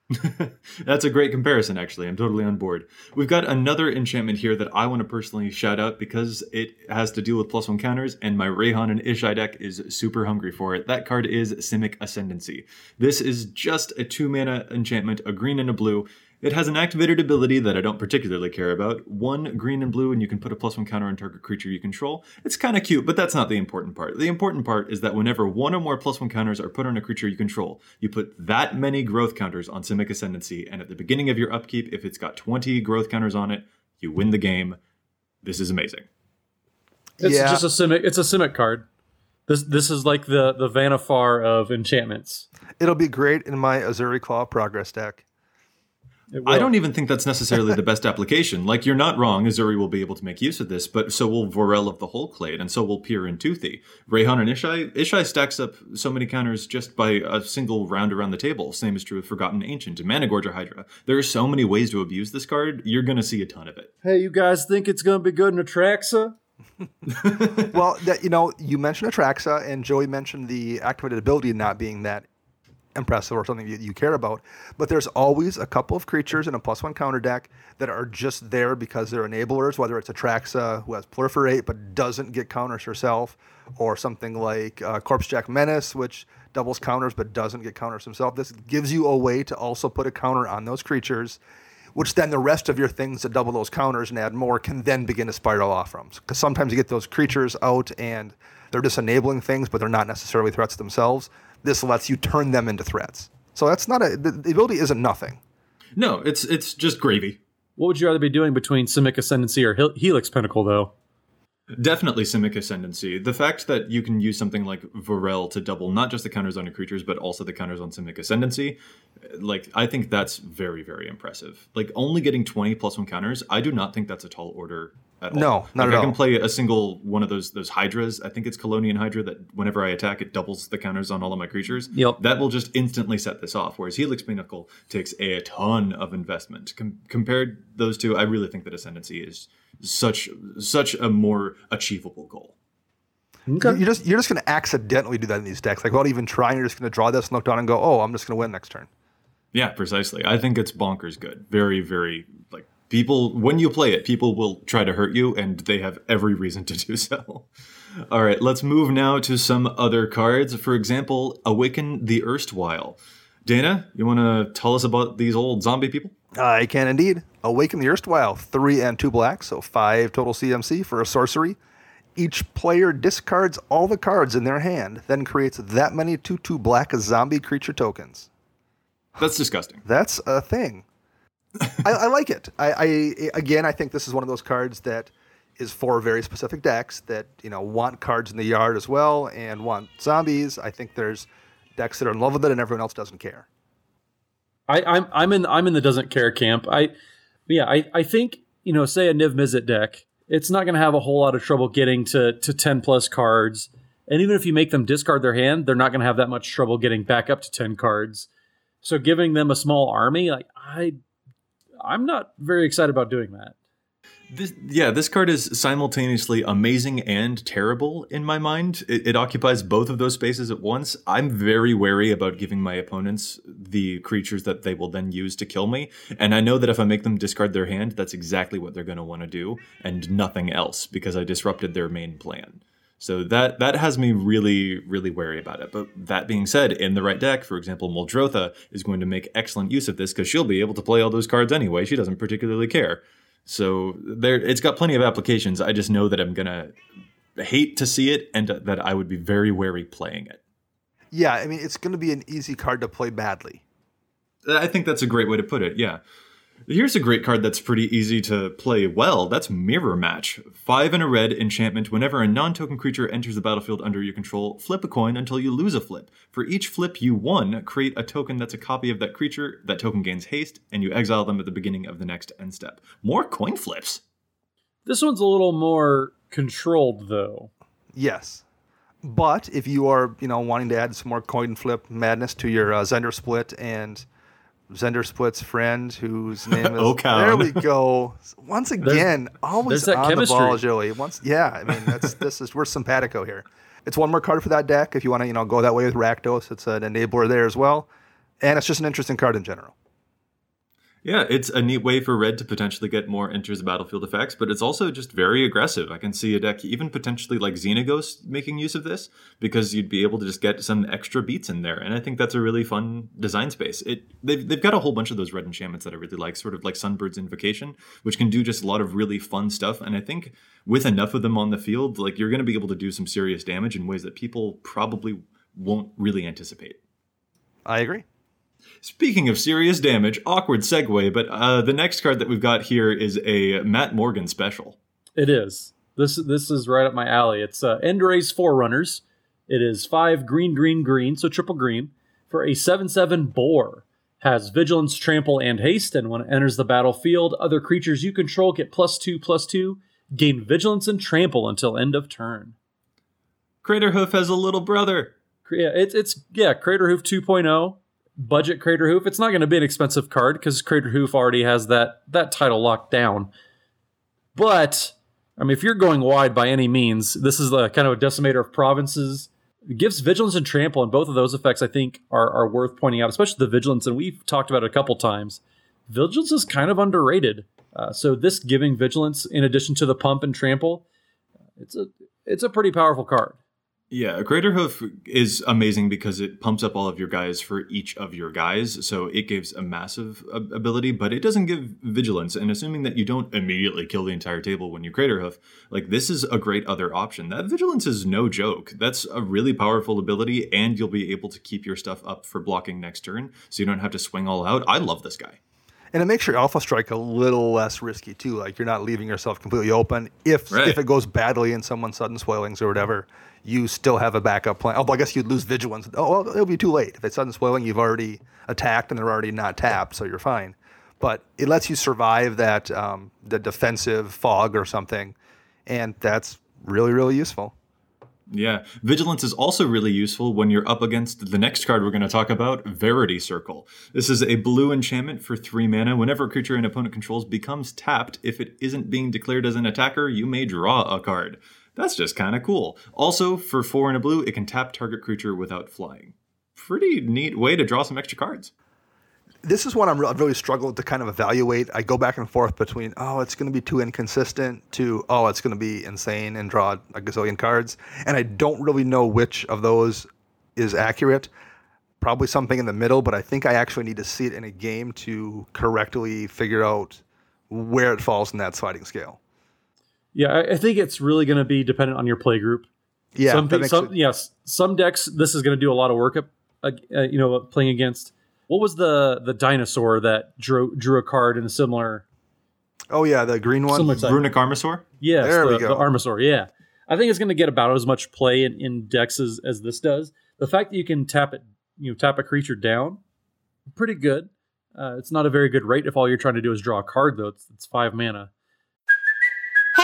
That's a great comparison, actually. I'm totally on board. We've got another enchantment here that I want to personally shout out because it has to deal with plus one counters, and my Reyhan and Ishai deck is super hungry for it. That card is Simic Ascendancy. This is just a two mana enchantment, a green and a blue. It has an activated ability that I don't particularly care about. One green and blue, and you can put a plus one counter on target creature you control. It's kind of cute, but that's not the important part. The important part is that whenever one or more plus one counters are put on a creature you control, you put that many growth counters on Simic Ascendancy, and at the beginning of your upkeep, if it's got 20 growth counters on it, you win the game. This is amazing. It's Yeah. just a simic. It's a simic card. This this is like the the Vannifar of enchantments. It'll be great in my Ezuri Claw progress deck. It I don't even think that's necessarily the best application. Like, you're not wrong, Ezuri will be able to make use of this, but so will Vorel of the Hull Clade, and so will Pir and Toothy. Reyhan and Ishai, Ishai stacks up so many counters just by a single round around the table. Same is true with Forgotten Ancient and Managorger Hydra. There are so many ways to abuse this card, you're going to see a ton of it. Hey, you guys think it's going to be good in Atraxa? well, that you know, you mentioned Atraxa, and Joey mentioned the activated ability not being that impressive or something you, you care about. But there's always a couple of creatures in a plus one counter deck that are just there because they're enablers. Whether it's Atraxa who has proliferate but doesn't get counters herself, or something like uh, Corpsejack Menace, which doubles counters but doesn't get counters himself. This gives you a way to also put a counter on those creatures which then the rest of your things that double those counters and add more can then begin to spiral off from. Because sometimes you get those creatures out and they're just enabling things, but they're not necessarily threats themselves. This lets you turn them into threats. So that's not a the, the ability isn't nothing. No, it's it's just gravy. What would you rather be doing between Simic Ascendancy or Hel- Helix Pinnacle, though? Definitely Simic Ascendancy. The fact that you can use something like Vorel to double not just the counters on your creatures, but also the counters on Simic Ascendancy, like I think that's very, very impressive. Like only getting 20 plus one counters, I do not think that's a tall order at all. No, not like, at I can all. play a single one of those those Hydras. I think it's Kalonian Hydra that whenever I attack, it doubles the counters on all of my creatures. Yep. That will just instantly set this off. Whereas Helix Pinnacle takes a ton of investment. Com- compared those two, I really think that Ascendancy is such such a more achievable goal. Okay. You're just you're just going to accidentally do that in these decks. Like without even trying, you're just going to draw this, and look down, and go, "Oh, I'm just going to win next turn." Yeah, precisely. I think it's bonkers good. Very, very like people when you play it, people will try to hurt you, and they have every reason to do so. All right, let's move now to some other cards. For example, Awaken the Erstwhile. Dana, you want to tell us about these old zombie people? I can indeed. Awaken the Erstwhile, three and two black, so five total CMC for a sorcery. Each player discards all the cards in their hand, then creates that many 2 2 black zombie creature tokens. That's disgusting. That's a thing. I, I like it. I, I again, I think this is one of those cards that is for very specific decks that you know want cards in the yard as well and want zombies. I think there's decks that are in love with it and everyone else doesn't care. I, I'm I'm in I'm in the doesn't care camp. I yeah, I, I think, you know, say a Niv Mizzet deck, it's not gonna have a whole lot of trouble getting to to ten plus cards. And even if you make them discard their hand, they're not gonna have that much trouble getting back up to ten cards. So giving them a small army, like I I'm not very excited about doing that. This, yeah, this card is simultaneously amazing and terrible in my mind. It, it occupies both of those spaces at once. I'm very wary about giving my opponents the creatures that they will then use to kill me. And I know that if I make them discard their hand, that's exactly what they're going to want to do and nothing else because I disrupted their main plan. So that that has me really, really wary about it. But that being said, in the right deck, for example, Muldrotha is going to make excellent use of this because she'll be able to play all those cards anyway. She doesn't particularly care. So there, it's got plenty of applications. I just know that I'm gonna hate to see it, and that I would be very wary playing it. Yeah, I mean it's going to be an easy card to play badly. I think that's a great way to put it. Yeah. Here's a great card that's pretty easy to play well. That's Mirror Match. Five and a red enchantment. Whenever a non token creature enters the battlefield under your control, flip a coin until you lose a flip. For each flip you won, create a token that's a copy of that creature. That token gains haste, and you exile them at the beginning of the next end step. More coin flips. This one's a little more controlled though. Yes. But if you are, you know, wanting to add some more coin flip madness to your uh, Zndrsplt and Zndrsplt's friend, whose name is there we go. Once again, always there's on chemistry. the ball, Joey. Once, yeah. I mean, that's this is we're simpatico here. It's one more card for that deck if you want to, you know, go that way with Rakdos. It's an enabler there as well, and it's just an interesting card in general. Yeah, it's a neat way for red to potentially get more enters battlefield effects, but it's also just very aggressive. I can see a deck even potentially like Xenagos making use of this because you'd be able to just get some extra beats in there, and I think that's a really fun design space. It they've, they've got a whole bunch of those red enchantments that I really like, sort of like Sunbird's Invocation, which can do just a lot of really fun stuff, and I think with enough of them on the field, like you're going to be able to do some serious damage in ways that people probably won't really anticipate. I agree. Speaking of serious damage, awkward segue, but uh, the next card that we've got here is a Matt Morgan special. It is. This this is right up my alley. It's uh, End-Raze Forerunners. It is five green, green, green, so triple green for a seven-seven boar. Has vigilance, trample, and haste, and when it enters the battlefield, other creatures you control get plus two, plus two, gain vigilance and trample until end of turn. Craterhoof has a little brother. Yeah, it's it's yeah, Craterhoof 2.0, budget Craterhoof. It's not going to be an expensive card because Craterhoof already has that that title locked down. But I mean, if you're going wide by any means, this is the kind of a decimator of provinces. It gives vigilance and trample, and both of those effects I think are are worth pointing out, especially the vigilance. And we've talked about it a couple times. Vigilance is kind of underrated. Uh, so this giving vigilance in addition to the pump and trample, it's a it's a pretty powerful card. Yeah, Craterhoof is amazing because it pumps up all of your guys for each of your guys, so it gives a massive ability, but it doesn't give vigilance. And assuming that you don't immediately kill the entire table when you Craterhoof, like this is a great other option. That vigilance is no joke. That's a really powerful ability, and you'll be able to keep your stuff up for blocking next turn, so you don't have to swing all out. I love this guy. And it makes your alpha strike a little less risky too. Like you're not leaving yourself completely open. If Right. if it goes badly and someone Sudden Spoilings or whatever, you still have a backup plan. Although I guess you'd lose vigilance. Oh, well, it'll be too late. If it's Sudden Spoiling, you've already attacked and they're already not tapped, so you're fine. But it lets you survive that um, the defensive fog or something, and that's really really useful. Yeah, vigilance is also really useful when you're up against the next card we're going to talk about, Verity Circle. This is a blue enchantment for three mana. Whenever a creature an opponent controls becomes tapped, if it isn't being declared as an attacker, you may draw a card. That's just kind of cool. Also, for four and a blue, it can tap target creature without flying. Pretty neat way to draw some extra cards. this is one I'm re- I've really struggled to kind of evaluate. I go back and forth between oh, it's going to be too inconsistent to oh, it's going to be insane and draw a gazillion cards, and I don't really know which of those is accurate. Probably something in the middle, but I think I actually need to see it in a game to correctly figure out where it falls in that sliding scale. Yeah, I, I think it's really going to be dependent on your play group. Yeah, some, that makes some it- yes, some decks this is going to do a lot of work. Up, uh, uh, you know, playing against what was the the dinosaur that drew drew a card in a similar oh yeah, the green one. similar type? Runic Armasaur? Yes, There the, we go. the Armasaur. Yeah, I think it's going to get about as much play in, in decks as, as this does. The fact that you can tap it, you know, tap a creature down, pretty good. Uh, it's not a very good rate if all you're trying to do is draw a card, though. It's, it's five mana.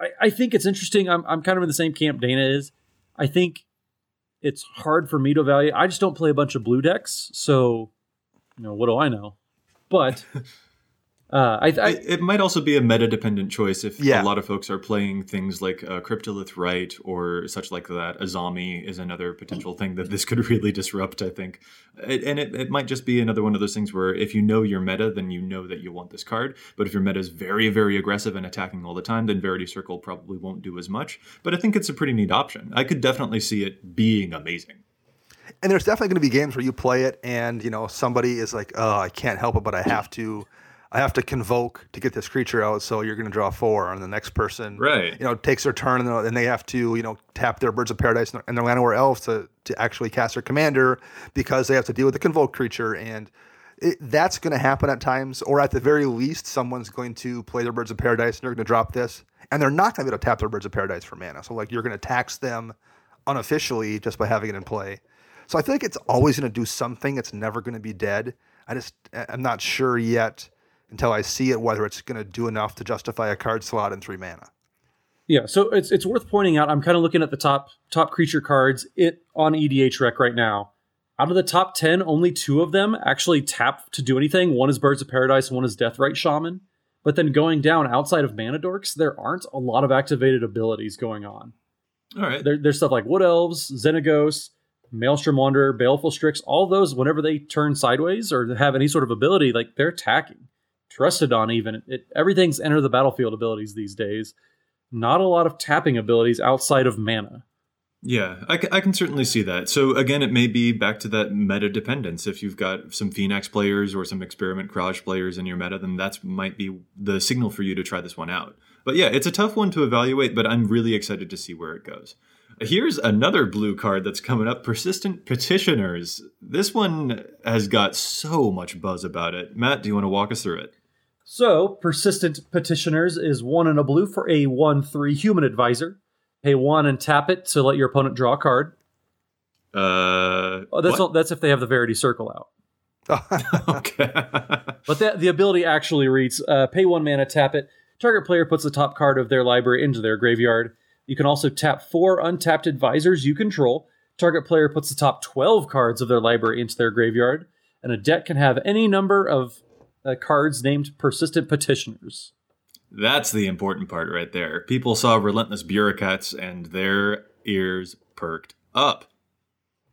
I, I think it's interesting. I'm, I'm kind of in the same camp Dana is. I think it's hard for me to evaluate. I just don't play a bunch of blue decks, so you know what do I know? But uh, I, I It, it might also be a meta dependent choice if Yeah. a lot of folks are playing things like uh, Cryptolith Rite or such like that. Azami is another potential thing that this could really disrupt, I think. It, and it, it might just be another one of those things where if you know your meta, then you know that you want this card. But if your meta is very, very aggressive and attacking all the time, then Verity Circle probably won't do as much. But I think it's a pretty neat option. I could definitely see it being amazing. and there's definitely going to be games where you play it and you know somebody is like oh i can't help it but i have to i have to convoke to get this creature out so you're going to draw four and the next person Right. you know takes their turn and they have to you know tap their birds of paradise and their Llanowar elves to, to actually cast their commander because they have to deal with the convoke creature and it, that's going to happen at times or at the very least someone's going to play their birds of paradise and they're going to drop this and they're not going to be able to tap their birds of paradise for mana so like you're going to tax them unofficially just by having it in play so I feel like it's always going to do something. It's never going to be dead. I just I'm not sure yet until I see it whether it's going to do enough to justify a card slot in three mana. Yeah, so it's it's worth pointing out. I'm kind of looking at the top top creature cards it on EDHREC right now. Out of the top ten, only two of them actually tap to do anything. One is Birds of Paradise, one is Deathrite Shaman. But then going down outside of Mana Dorks, there aren't a lot of activated abilities going on. All right. There, there's stuff like Wood Elves, Xenagos, Maelstrom Wanderer, Baleful Strix. All those, whenever they turn sideways or have any sort of ability, like they're attacking. Trusted on even it, everything's enter the battlefield abilities these days. Not a lot of tapping abilities outside of mana. Yeah, I, ca- I can certainly see that. So again, it may be back to that meta dependence. If you've got some Phenax players or some Experiment Kraj players in your meta, then that might be the signal for you to try this one out. But yeah, it's a tough one to evaluate, but I'm really excited to see where it goes. Here's another blue card that's coming up Persistent Petitioners. This one has got so much buzz about it. Matt, do you want to walk us through it? So, Persistent Petitioners is one in a blue for a 1 3 human advisor. Pay one and tap it to let your opponent draw a card. Uh, Oh, that's all, that's if they have the Verity Circle out. okay. But that, the ability actually reads uh, pay one mana, tap it. Target player puts the top card of their library into their graveyard. You can also tap four untapped advisors you control. Target player puts the top 12 cards of their library into their graveyard. And a deck can have any number of uh, cards named persistent petitioners. That's the important part right there. People saw relentless bureaucrats and their ears perked up.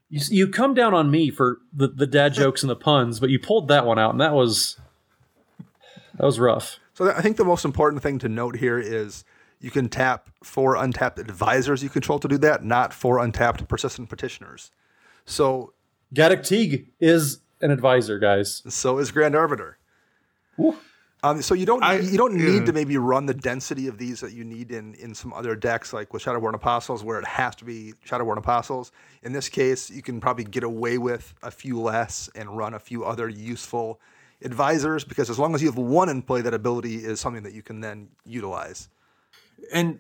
You, you come down on me for the, the dad jokes and the puns, but you pulled that one out, and that was That was rough. So I think the most important thing to note here is you can tap four untapped advisors you control to do that, not four untapped persistent petitioners. So Gaddock Teeg is an advisor, guys. so is Grand Arbiter. Um, so you don't I- you don't need yeah. to maybe run the density of these that you need in in some other decks like with Shadowborn Apostles where it has to be Shadowborn Apostles. In this case, you can probably get away with a few less and run a few other useful advisors because as long as you have one in play, that ability is something that you can then utilize. And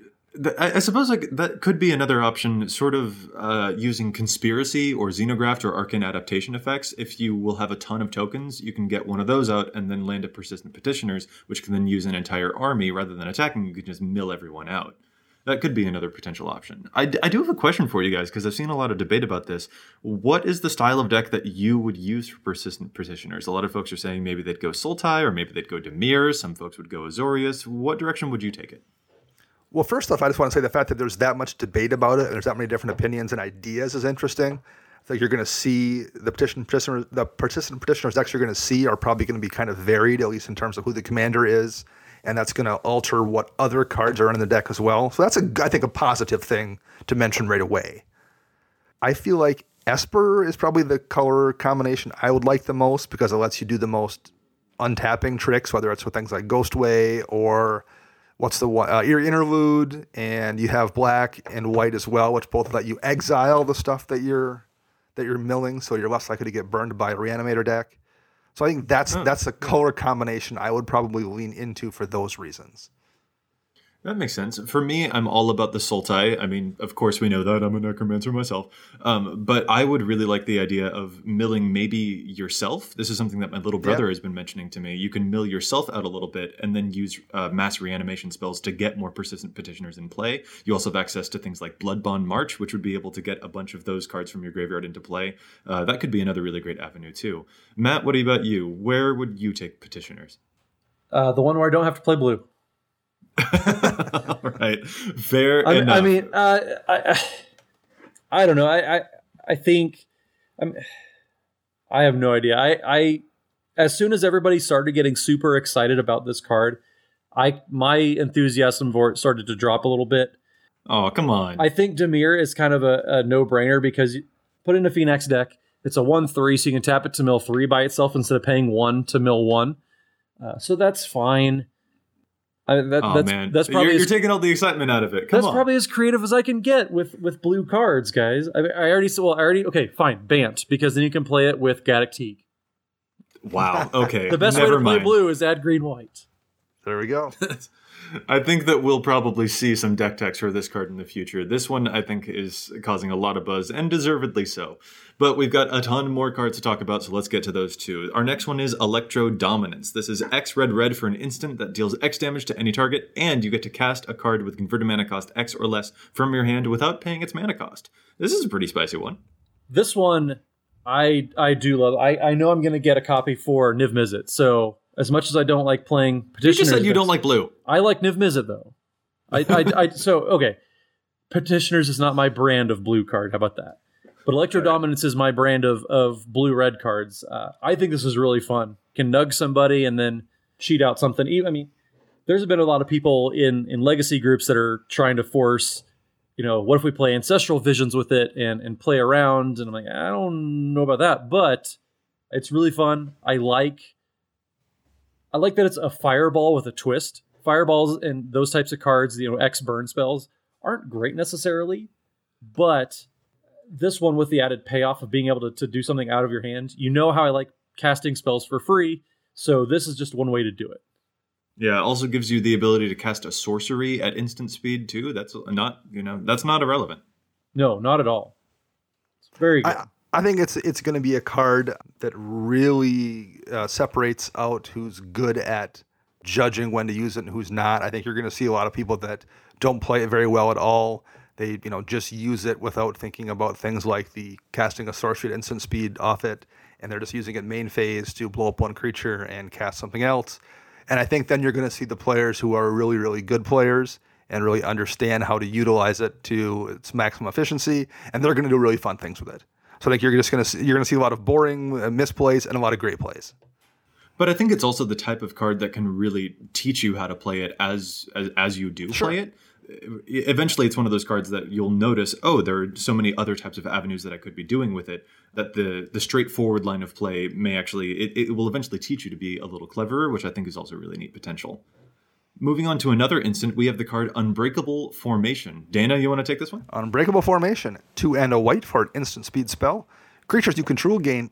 I, suppose like that could be another option, sort of uh, using conspiracy or Xenograft or arcane adaptation effects. If you will have a ton of tokens, you can get one of those out and then land a persistent petitioners, which can then use an entire army rather than attacking. You can just mill everyone out. That could be another potential option. I, I do have a question for you guys because I've seen a lot of debate about this. What is the style of deck that you would use for persistent petitioners? A lot of folks are saying maybe they'd go Sultai or maybe they'd go Dimir. Some folks would go Azorius. What direction would you take it? Well, first off, I just want to say the fact that there's that much debate about it and there's that many different opinions and ideas is interesting. I think you're going to see the petition the participant petitioners decks you're going to see are probably going to be kind of varied, at least in terms of who the commander is, and that's going to alter what other cards are in the deck as well. So that's a, I think, a positive thing to mention right away. I feel like Esper is probably the color combination I would like the most because it lets you do the most untapping tricks, whether it's with things like Ghostway or what's the one uh, Interlude, and you have black and white as well, which both let you exile the stuff that you're that you're milling, so you're less likely to get burned by a reanimator deck. So I think that's that's a color combination I would probably lean into for those reasons. That makes sense. For me, I'm all about the Sultai. I mean, of course, we know that I'm a necromancer myself. Um, but I would really like the idea of milling maybe yourself. This is something that my little brother Yeah. has been mentioning to me. You can mill yourself out a little bit and then use uh, mass reanimation spells to get more persistent petitioners in play. You also have access to things like Bloodbond March, which would be able to get a bunch of those cards from your graveyard into play. Uh, that could be another really great avenue, too. Matt, what about you? Where would you take petitioners? Uh, the one where I don't have to play blue. All right. Fair I, mean- enough. I mean, uh, I, I, I don't know. I, I, I think, I'm, I have no idea. I, I, as soon as everybody started getting super excited about this card, I, my enthusiasm for it started to drop a little bit. oh, come on. I think Dimir is kind of a, a no-brainer because you put in a Phenax deck. It's a one-three, so you can tap it to mill three by itself instead of paying one to mill one. Uh, so that's fine. I, that, Oh that's, man, that's probably you're, you're as- taking all the excitement out of it. Come that's on. probably as creative as I can get with with blue cards, guys. I, I already said, well, I already okay, fine, Bant, because then you can play it with Gaddock Teeg. wow. Okay. The best way never to play blue is add green white. There we go. I think that we'll probably see some deck techs for this card in the future. This one, I think, is causing a lot of buzz, and deservedly so. But we've got a ton more cards to talk about, so let's get to those two. Our next one is Electrodominance. This is X red red for an instant that deals X damage to any target, and you get to cast a card with converted mana cost X or less from your hand without paying its mana cost. This is a pretty spicy one. This one, I I do love. I I know I'm going to get a copy for Niv Mizzet. So as much as I don't like playing petitioners, You just said you don't like blue. I like Niv Mizzet though. I, I, I so okay. Petitioners is not my brand of blue card. How about that? But Electrodominance is my brand of of blue red cards. Uh, I think this is really fun. Can nug somebody and then cheat out something. Even- I mean, there's been a lot of people in in legacy groups that are trying to force. You know, what if we play ancestral visions with it and and play around? And I'm like, I don't know about that, but it's really fun. I like I like that it's a fireball with a twist. Fireballs and those types of cards, you know, X burn spells aren't great necessarily, but this one with the added payoff of being able to, to do something out of your hand, you know how I like casting spells for free, so this is just one way to do it. Yeah, it also gives you the ability to cast a sorcery at instant speed too. That's not, you know, that's not irrelevant. No, not at all. It's very good. I, I think it's it's going to be a card that really uh, separates out who's good at judging when to use it and who's not. I think you're going to see a lot of people that don't play it very well at all. They you know just use it without thinking about things like the casting a sorcery at instant speed off it, and they're just using it main phase to blow up one creature and cast something else. And I think then you're going to see the players who are really really good players and really understand how to utilize it to its maximum efficiency, and they're going to do really fun things with it. So I think you're just going to see, you're going to see a lot of boring uh, misplays and a lot of great plays. But I think it's also the type of card that can really teach you how to play it as as, as you do Sure. play it. Eventually, it's one of those cards that you'll notice. Oh, there are so many other types of avenues that I could be doing with it. That the the straightforward line of play may actually it, it will eventually teach you to be a little cleverer, which I think is also really neat potential. Moving on to another instant, we have the card Unbreakable Formation. Dana, you want to take this one? Unbreakable Formation, two and a white for an instant speed spell. Creatures you control gain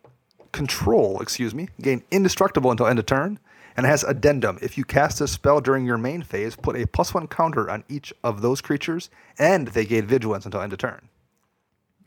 control, excuse me, gain indestructible until end of turn, and it has addendum. If you cast this spell during your main phase, put a plus one counter on each of those creatures, and they gain vigilance until end of turn.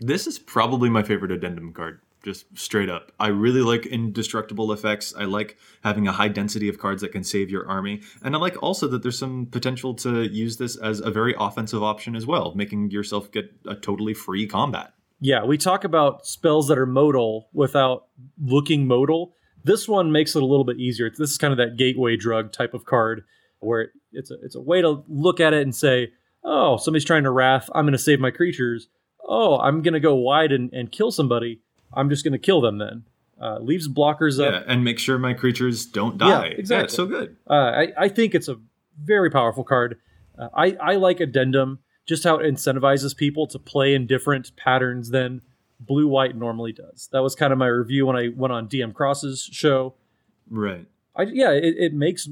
This is probably my favorite addendum card, just straight up. I really like indestructible effects. I like having a high density of cards that can save your army. And I like also that there's some potential to use this as a very offensive option as well, making yourself get a totally free combat. Yeah, we talk about spells that are modal without looking modal. This one makes it a little bit easier. This is kind of that gateway drug type of card where it's a, it's a way to look at it and say, oh, somebody's trying to wrath. I'm going to save my creatures. Oh, I'm going to go wide and, and kill somebody. I'm just going to kill them then. Uh, leaves blockers up. Yeah, and make sure my creatures don't die. Yeah, exactly. it's so good. Uh, I, I think it's a very powerful card. Uh, I, I like Addendum, just how it incentivizes people to play in different patterns than blue white normally does. That was kind of my review when I went on DM Cross's show. Right. I, yeah, it, it makes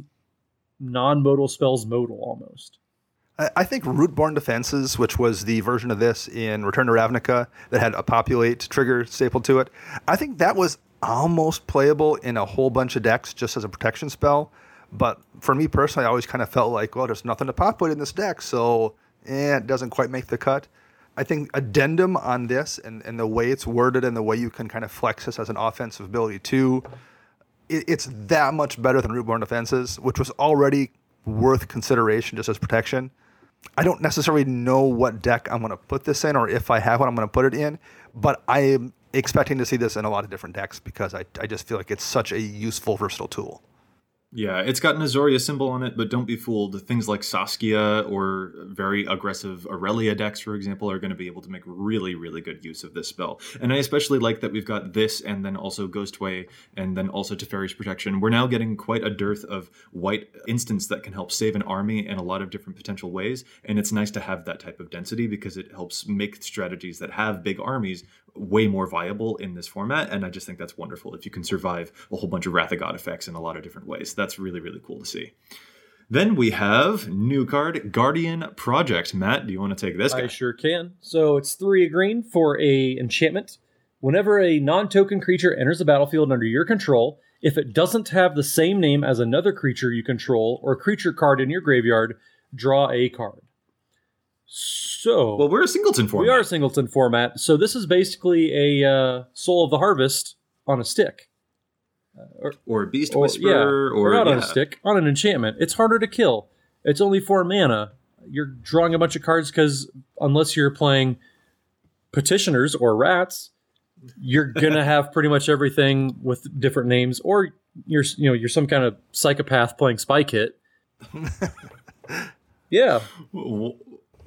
non modal spells modal almost. I think Rootborn Defenses, which was the version of this in Return to Ravnica that had a populate trigger stapled to it, I think that was almost playable in a whole bunch of decks just as a protection spell. But for me personally, I always kind of felt like, well, there's nothing to populate in this deck, so eh, it doesn't quite make the cut. I think addendum on this and, and the way it's worded and the way you can kind of flex this as an offensive ability too, it, it's that much better than Rootborn Defenses, which was already worth consideration just as protection. I don't necessarily know what deck I'm going to put this in, or if I have one, I'm going to put it in. But I am expecting to see this in a lot of different decks because I, I just feel like it's such a useful, versatile tool. Yeah, it's got an Azorius symbol on it, but don't be fooled. Things like Saskia or very aggressive Aurelia decks, for example, are going to be able to make really, really good use of this spell. And I especially like that we've got this and then also Ghostway and then also Teferi's Protection. We're now getting quite a dearth of white instants that can help save an army in a lot of different potential ways. And it's nice to have that type of density because it helps make strategies that have big armies way more viable in this format. And I just think that's wonderful if you can survive a whole bunch of Wrath of God effects in a lot of different ways. That's really, really cool to see. Then we have new card Guardian Project. Matt, do you want to take this guy? I sure can. So it's three green for a enchantment. Whenever a non-token creature enters the battlefield under your control, if it doesn't have the same name as another creature you control or creature card in your graveyard, draw a card. So Well, we're a singleton format. we are a singleton format. So this is basically a uh, Soul of the Harvest on a stick. or a Beast Or, Whisperer, yeah, or, or not on a stick, on an enchantment. It's harder to kill. It's only four mana. You're drawing a bunch of cards because unless you're playing petitioners or rats, you're gonna have pretty much everything with different names, or you're you know you're some kind of psychopath playing Spy Kit. yeah,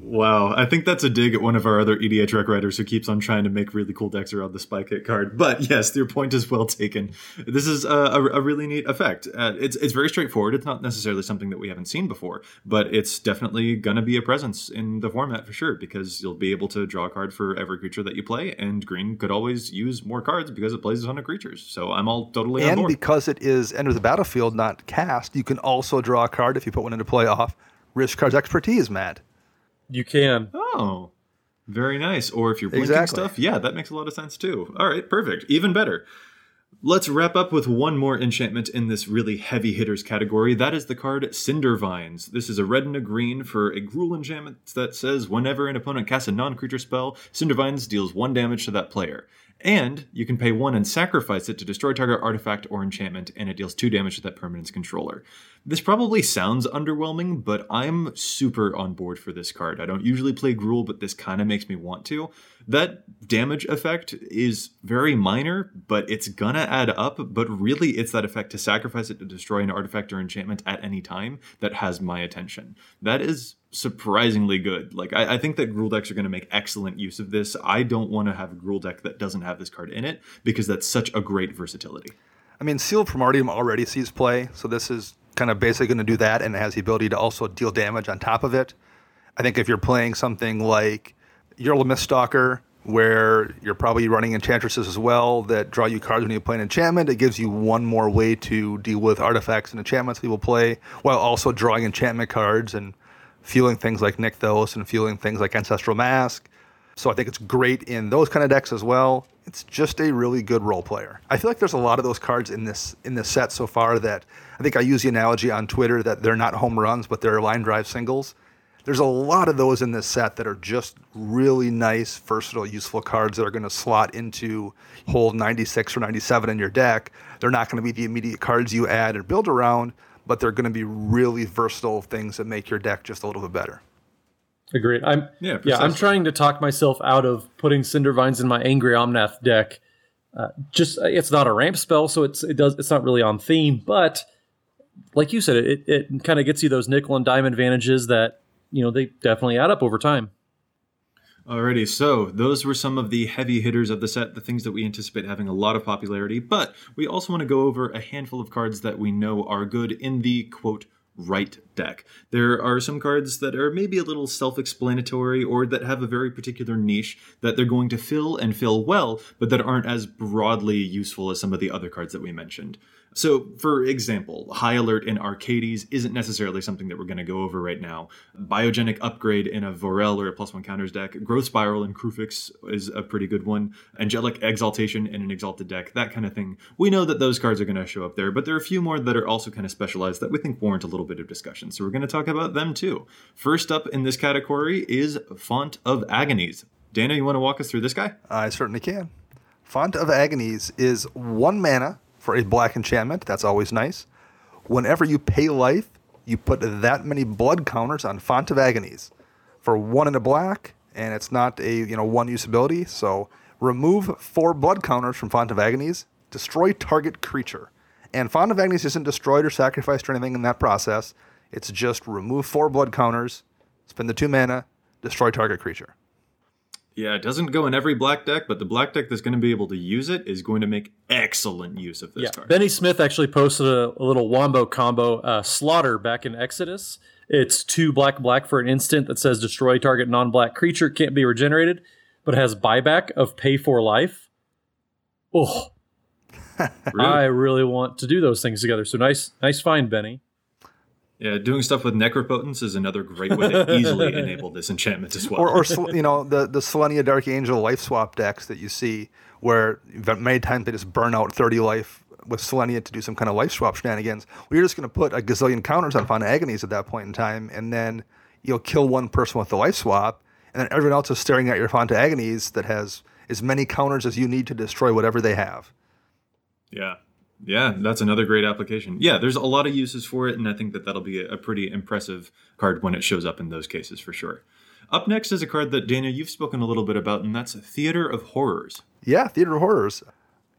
Wow, I think that's a dig at one of our other EDHREC writers who keeps on trying to make really cool decks around the Spy Kit card. But yes, your point is well taken. This is a, a, a really neat effect. Uh, it's it's very straightforward. It's not necessarily something that we haven't seen before, but it's definitely gonna be a presence in the format for sure because you'll be able to draw a card for every creature that you play, and green could always use more cards because it plays a ton of creatures. So I'm all totally on and board. because it is enter the battlefield, not cast, you can also draw a card if you put one into play off. Rishkar's expertise, Matt. You can. Oh, very nice. Or if you're blinking Exactly. stuff, yeah, that makes a lot of sense too. All right, perfect. Even better. Let's wrap up with one more enchantment in this really heavy hitters category. That is the card Cindervines. This is a red and a green for a Gruul enchantment that says whenever an opponent casts a non creature spell, Cindervines deals one damage to that player. And you can pay one and sacrifice it to destroy target artifact or enchantment, and it deals two damage to that permanence controller. This probably sounds underwhelming, but I'm super on board for this card. I don't usually play Gruul, but this kind of makes me want to. That damage effect is very minor, but it's gonna add up. But really, it's that effect to sacrifice it to destroy an artifact or enchantment at any time that has my attention. That is surprisingly good. Like, I, I think that Gruul decks are gonna make excellent use of this. I don't want to have a Gruul deck that doesn't have this card in it because that's such a great versatility. I mean, Seal Primordium already sees play, so this is kind of basically going to do that, and it has the ability to also deal damage on top of it. I think if you're playing something like of Miststalker, where you're probably running enchantresses as well that draw you cards when you play an enchantment, it gives you one more way to deal with artifacts and enchantments people play, while also drawing enchantment cards and fueling things like Nykthos and fueling things like Ancestral Mask. So I think it's great in those kind of decks as well. It's just a really good role player. I feel like there's a lot of those cards in this in this set so far that I think I use the analogy on Twitter that they're not home runs, but they're line drive singles. There's a lot of those in this set that are just really nice, versatile, useful cards that are going to slot into hole 96 or 97 in your deck. They're not going to be the immediate cards you add or build around, but they're going to be really versatile things that make your deck just a little bit better. Agreed. I'm Yeah, yeah. I'm trying to talk myself out of putting Cindervines in my Angry Omnath deck. Uh, just it's not a ramp spell, so it's it does it's not really on theme. But like you said, it it kind of gets you those nickel and dime advantages that you know they definitely add up over time. Alrighty, so those were some of the heavy hitters of the set, the things that we anticipate having a lot of popularity, but we also want to go over a handful of cards that we know are good in the quote right deck. There are some cards that are maybe a little self-explanatory or that have a very particular niche that they're going to fill and fill well, but that aren't as broadly useful as some of the other cards that we mentioned. So, for example, High Alert in Arcades isn't necessarily something that we're going to go over right now. Biogenic Upgrade in a Vorel or a plus one counters deck. Growth Spiral in Kruphix is a pretty good one. Angelic Exaltation in an Exalted deck, that kind of thing. We know that those cards are going to show up there, but there are a few more that are also kind of specialized that we think warrant a little bit of discussion. So, we're going to talk about them too. First up in this category is Font of Agonies. Dana, you want to walk us through this guy? I certainly can. Font of Agonies is one mana for a black enchantment. That's always nice. Whenever you pay life, you put that many blood counters on Font of Agonies for one in a black, and it's not a you know one use ability. So remove four blood counters from Font of Agonies. Destroy target creature. And Font of Agonies isn't destroyed or sacrificed or anything in that process. It's just remove four blood counters, spend the two mana, destroy target creature. Yeah, it doesn't go in every black deck, but the black deck that's going to be able to use it is going to make excellent use of this Yeah, card. Benny Smith actually posted a, a little wombo combo uh, slaughter back in Exodus. It's two black black for an instant that says destroy target non-black creature can't be regenerated, but has buyback of pay for life. Oh, Really? I really want to do those things together. So nice, nice find, Benny. Yeah, doing stuff with Necropotence is another great way to easily enable this enchantment as well. or, or sl- you know the the Selenia Dark Angel life swap decks that you see, where many times they just burn out thirty life with Selenia to do some kind of life swap shenanigans. Well, you're just going to put a gazillion counters on Font Agonies at that point in time, and then you'll kill one person with the life swap, and then everyone else is staring at your Font Agonies that has as many counters as you need to destroy whatever they have. Yeah. Yeah, that's another great application. Yeah, there's a lot of uses for it, and I think that that'll be a, pretty impressive card when it shows up in those cases for sure. Up next is a card that, Daniel you've spoken a little bit about, and that's Theater of Horrors. Yeah, Theater of Horrors.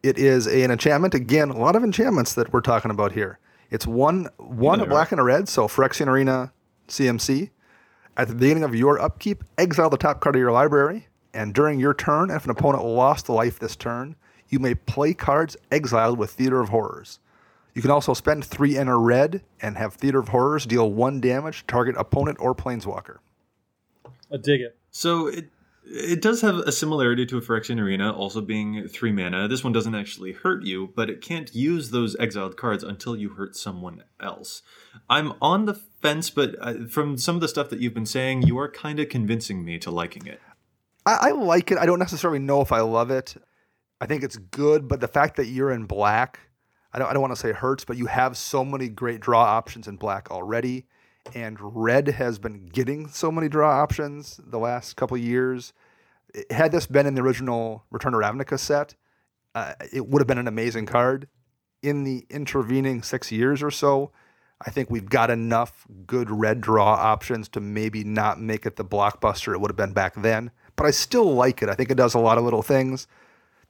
It is an enchantment. Again, a lot of enchantments that we're talking about here. It's one one a black and a red, so Phyrexian Arena CMC. At the beginning of your upkeep, exile the top card of your library, and during your turn, if an opponent lost life this turn, you may play cards exiled with Theater of Horrors. You can also spend three and a red and have Theater of Horrors deal one damage to target opponent or planeswalker. I dig it. So it it does have a similarity to a Phyrexian Arena, also being three mana. This one doesn't actually hurt you, but it can't use those exiled cards until you hurt someone else. I'm on the fence, but uh, from some of the stuff that you've been saying, you are kind of convincing me to liking it. I, I like it. I don't necessarily know if I love it. I think it's good, but the fact that you're in black, I don't, I don't want to say hurts, but you have so many great draw options in black already. And red has been getting so many draw options the last couple years. It- had this been in the original Return to Ravnica set, uh, it would have been an amazing card. In the intervening six years or so, I think we've got enough good red draw options to maybe not make it the blockbuster it would have been back then. But I still like it. I think it does a lot of little things.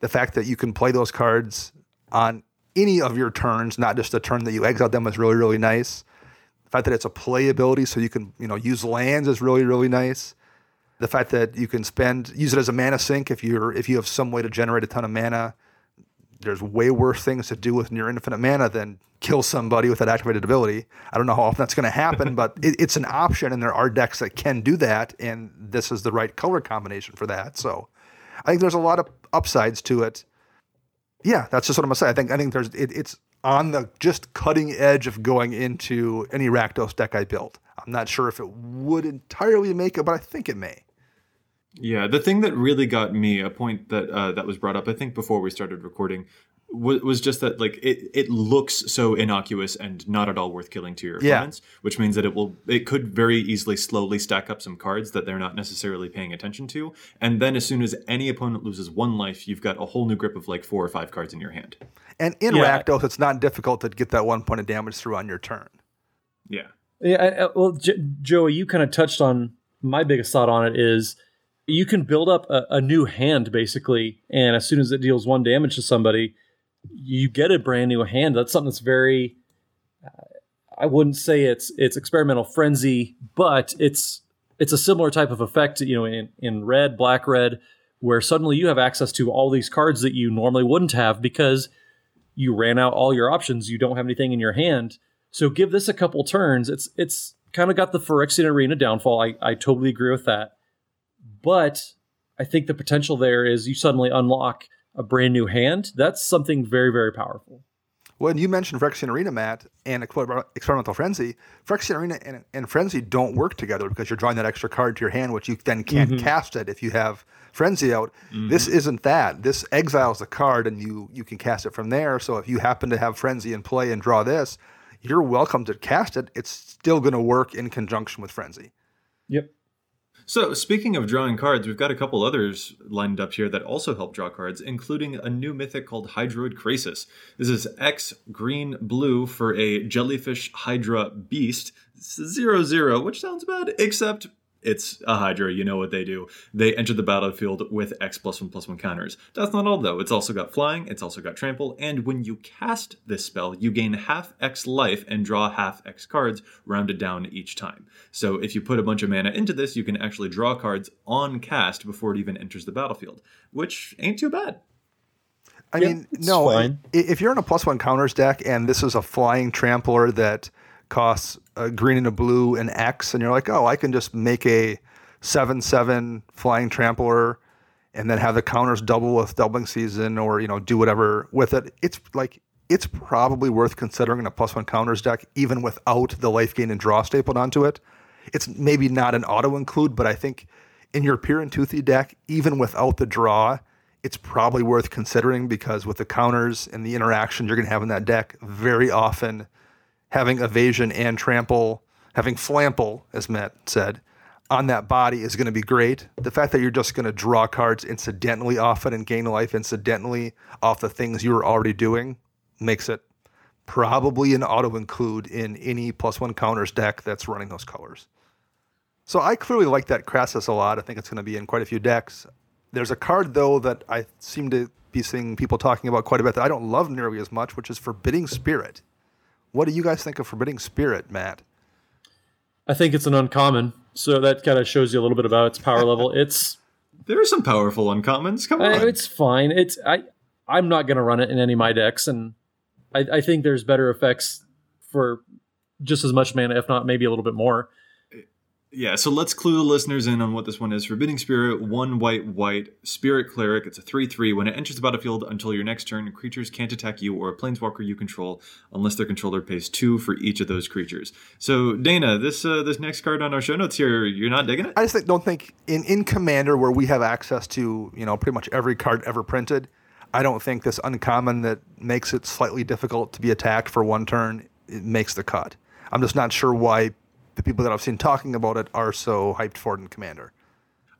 The fact that you can play those cards on any of your turns, not just the turn that you exiled them, is really, really nice. The fact that it's a playability, so you can you know use lands is really, really nice. The fact that you can spend use it as a mana sink if you're if you have some way to generate a ton of mana, there's way worse things to do with near infinite mana than kill somebody with that activated ability. I don't know how often that's going to happen, but it, it's an option, and there are decks that can do that, and this is the right color combination for that. So I think there's a lot of upsides to it. Yeah, that's just what I'm gonna say. I think I think there's it, it's on the just cutting edge of going into any Rakdos deck I built. I'm not sure if it would entirely make it, but I think it may. Yeah, the thing that really got me, a point that uh, that was brought up, I think before we started recording, was, was just that like it, it looks so innocuous and not at all worth killing to your Yeah. which means that it will it could very easily slowly stack up some cards that they're not necessarily paying attention to, and then as soon as any opponent loses one life, you've got a whole new grip of like four or five cards in your hand. And in Yeah. Rakdos, it's not difficult to get that one point of damage through on your turn. Yeah. Yeah, I- I- well, J- Joey, you kind of touched on my biggest thought on it is you can build up a, a new hand basically, and as soon as it deals one damage to somebody, you get a brand new hand. That's something that's very. uh, I wouldn't say it's it's experimental frenzy, but it's it's a similar type of effect. You know, in in red, black, red, where suddenly you have access to all these cards that you normally wouldn't have because you ran out all your options. You don't have anything in your hand. So give this a couple turns. It's it's kind of got the Phyrexian Arena downfall. I, I totally agree with that. But I think the potential there is you suddenly unlock a brand new hand. That's something very, very powerful. When you mentioned Phyrexian Arena, Matt, and Exper- Experimental Frenzy, Phyrexian Arena and, and Frenzy don't work together because you're drawing that extra card to your hand, which you then can't mm-hmm. cast it if you have Frenzy out. Mm-hmm. This isn't that. This exiles the card, and you you can cast it from there. So if you happen to have Frenzy in play and draw this, you're welcome to cast it. It's still going to work in conjunction with Frenzy. Yep. So, speaking of drawing cards, we've got a couple others lined up here that also help draw cards, including a new mythic called Hydroid Krasis. This is X green blue for a jellyfish Hydra beast. Zero zero, which sounds bad, except it's a Hydra. You know what they do. They enter the battlefield with X plus one plus one counters. That's not all though. It's also got flying, it's also got trample, and when you cast this spell, you gain half X life and draw half X cards, rounded down each time. So if you put a bunch of mana into this, you can actually draw cards on cast before it even enters the battlefield, which ain't too bad. I Yeah, mean, no. fine. If you're in a plus one counters deck and this is a flying trampler that costs a green and a blue and X, and you're like, oh, I can just make a seven seven flying trampler, and then have the counters double with doubling season, or you know, do whatever with it. It's like it's probably worth considering in a plus one counters deck, even without the life gain and draw stapled onto it. It's maybe not an auto include, but I think in your Pure and Toothy deck, even without the draw, it's probably worth considering because with the counters and the interaction you're going to have in that deck, very often having evasion and trample, having flample, as Matt said, on that body is going to be great. The fact that you're just going to draw cards incidentally often and gain life incidentally off the things you were already doing makes it probably an auto include in any plus one counters deck that's running those colors. So I clearly like that Krasis a lot. I think it's going to be in quite a few decks. There's a card though that I seem to be seeing people talking about quite a bit that I don't love nearly as much, which is Forbidding Spirit. What do you guys think of Forbidding Spirit, Matt? I think it's an uncommon. So that kind of shows you a little bit about its power level. It's There are some powerful uncommons. Come on. Uh, it's fine. It's I I'm not gonna run it in any of my decks, and I, I think there's better effects for just as much mana, if not maybe a little bit more. Yeah, so let's clue the listeners in on what this one is. Forbidding Spirit, one white, white, Spirit Cleric. It's a 3 3. When it enters the battlefield until your next turn, creatures can't attack you or a planeswalker you control unless their controller pays 2 for each of those creatures. So, Dana, this uh, this next card on our show notes here, you're not digging it? I just don't think in, in Commander where we have access to you know pretty much every card ever printed. I don't think this uncommon that makes it slightly difficult to be attacked for one turn it makes the cut. I'm just not sure why the people that I've seen talking about it are so hyped for it in Commander.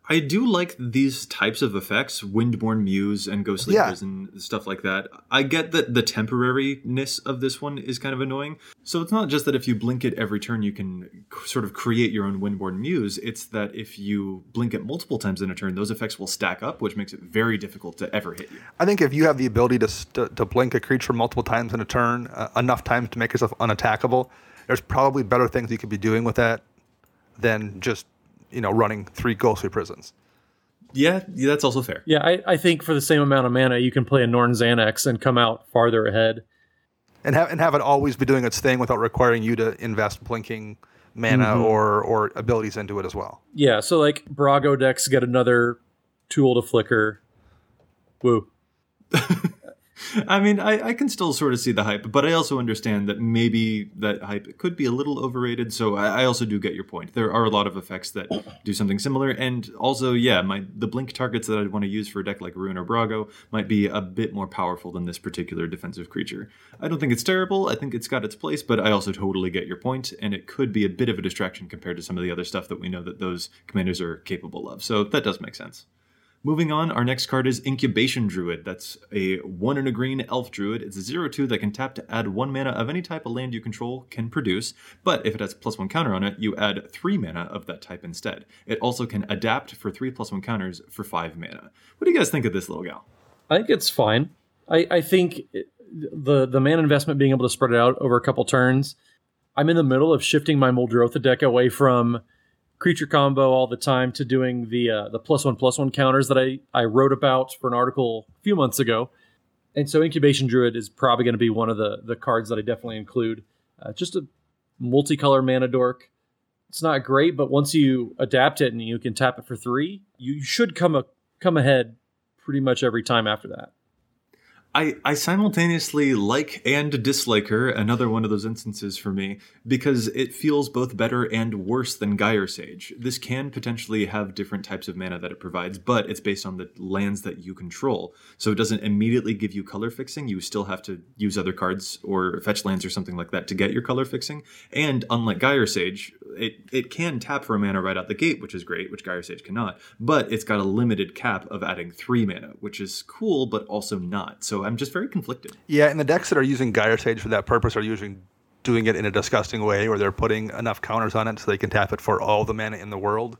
I do like these types of effects, Windborne Muse and Ghostly Yeah. Prison, stuff like that. I get that the temporariness of this one is kind of annoying. So it's not just that if you blink it every turn, you can c- sort of create your own Windborne Muse. It's that if you blink it multiple times in a turn, those effects will stack up, which makes it very difficult to ever hit you. I think if you have the ability to s- to, to blink a creature multiple times in a turn, uh, enough times to make yourself unattackable, there's probably better things you could be doing with that than just you know running three ghostly prisons. Yeah, yeah, that's also fair. Yeah, I, I think for the same amount of mana, you can play a Norn's Annex and come out farther ahead. and have and have it always be doing its thing without requiring you to invest blinking mana Mm-hmm. or or abilities into it as well. Yeah, so like Brago decks get another tool to flicker. Woo. I mean, I, I can still sort of see the hype, but I also understand that maybe that hype could be a little overrated. So I, I also do get your point. There are a lot of effects that do something similar, and also, yeah, my the blink targets that I'd want to use for a deck like Roon or Brago might be a bit more powerful than this particular defensive creature. I don't think it's terrible. I think it's got its place, but I also totally get your point, and it could be a bit of a distraction compared to some of the other stuff that we know that those commanders are capable of. So that does make sense. Moving on, our next card is Incubation Druid. That's a 1 and a green elf druid. It's a 0 2 that can tap to add 1 mana of any type of land you control can produce, but if it has plus 1 counter on it, you add 3 mana of that type instead. It also can adapt for 3 plus 1 counters for 5 mana. What do you guys think of this little gal? I think it's fine. I, I think the the mana investment being able to spread it out over a couple turns. I'm in the middle of shifting my Muldrotha deck away from creature combo all the time to doing the uh, the plus one plus one counters that I I wrote about for an article a few months ago. And so Incubation Druid is probably going to be one of the the cards that I definitely include. Uh, just a multicolor mana dork. It's not great, but once you adapt it and you can tap it for three, you should come a, come ahead pretty much every time after that. I, I simultaneously like and dislike her, another one of those instances for me, because it feels both better and worse than Gyre Sage. This can potentially have different types of mana that it provides, but it's based on the lands that you control. So it doesn't immediately give you color fixing. You still have to use other cards or fetch lands or something like that to get your color fixing. And unlike Gyre Sage, it, it can tap for a mana right out the gate, which is great, which Gyre Sage cannot, but it's got a limited cap of adding three mana, which is cool, but also not. So I'm just very conflicted. Yeah, and the decks that are using Gyre Sage for that purpose are usually doing it in a disgusting way, or they're putting enough counters on it so they can tap it for all the mana in the world.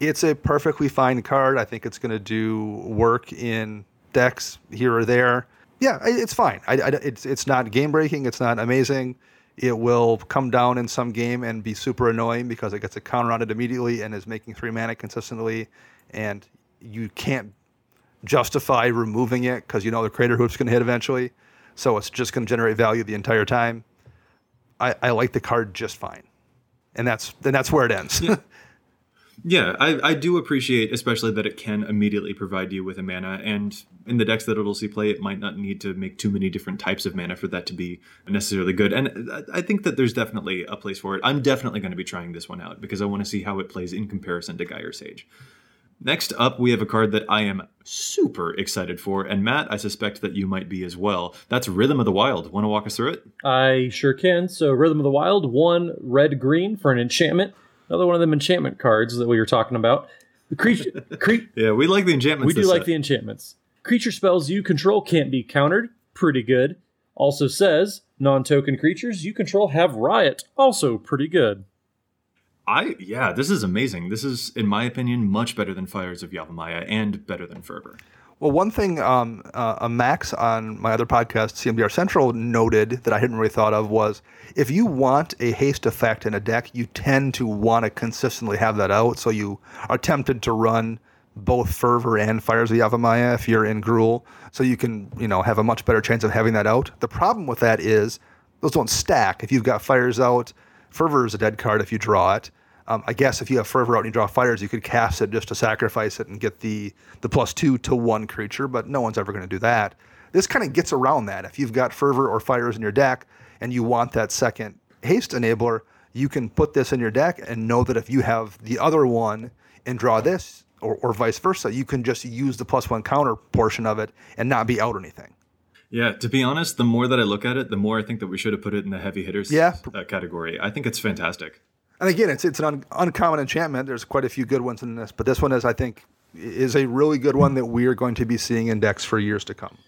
It's a perfectly fine card. I think it's going to do work in decks here or there. Yeah, it's fine. I, I- it's it's not game breaking. It's not amazing. It will come down in some game and be super annoying because it gets a counter on it immediately and is making three mana consistently, and you can't justify removing it because you know the Craterhoof's going to hit eventually. So it's just going to generate value the entire time. I, I like the card just fine, and that's and that's where it ends. Yeah, I, I do appreciate, especially that it can immediately provide you with a mana, and in the decks that it'll see play, it might not need to make too many different types of mana for that to be necessarily good. And I- I think that there's definitely a place for it. I'm definitely going to be trying this one out because I want to see how it plays in comparison to Gyre Sage. Next up, we have a card that I am super excited for, and Matt, I suspect that you might be as well. That's Rhythm of the Wild. Want to walk us through it? I sure can. So, Rhythm of the Wild, one red green for an enchantment. Another one of them enchantment cards that we were talking about. The creature, cre- Yeah, we like the enchantments. we do this like set. the enchantments. Creature spells you control can't be countered. Pretty good. Also says non token creatures you control have riot. Also pretty good. I yeah, this is amazing. This is, in my opinion, much better than Fires of Yavimaya and better than Fervor. well, one thing um, uh, Max on my other podcast, CMDR Central, noted that I hadn't really thought of was if you want a haste effect in a deck, you tend to want to consistently have that out. So you are tempted to run both Fervor and Fires of Yavimaya if you're in Gruul, so you can you know have a much better chance of having that out. The problem with that is those don't stack. If you've got Fires out, Fervor is a dead card if you draw it. Um, I guess if you have Fervor out and you draw Fires, you could cast it just to sacrifice it and get the the plus two to one creature, but no one's ever going to do that. This kind of gets around that. If you've got Fervor or Fires in your deck and you want that second haste enabler, you can put this in your deck and know that if you have the other one and draw this, or, or vice versa, you can just use the plus one counter portion of it and not be out anything. Yeah, to be honest, the more that I look at it, the more I think that we should have put it in the heavy hitters Yeah. uh, category. I think it's fantastic. And again, it's it's an un- uncommon enchantment. There's quite a few good ones in this, but this one is, I think, is a really good one that we are going to be seeing in decks for years to come.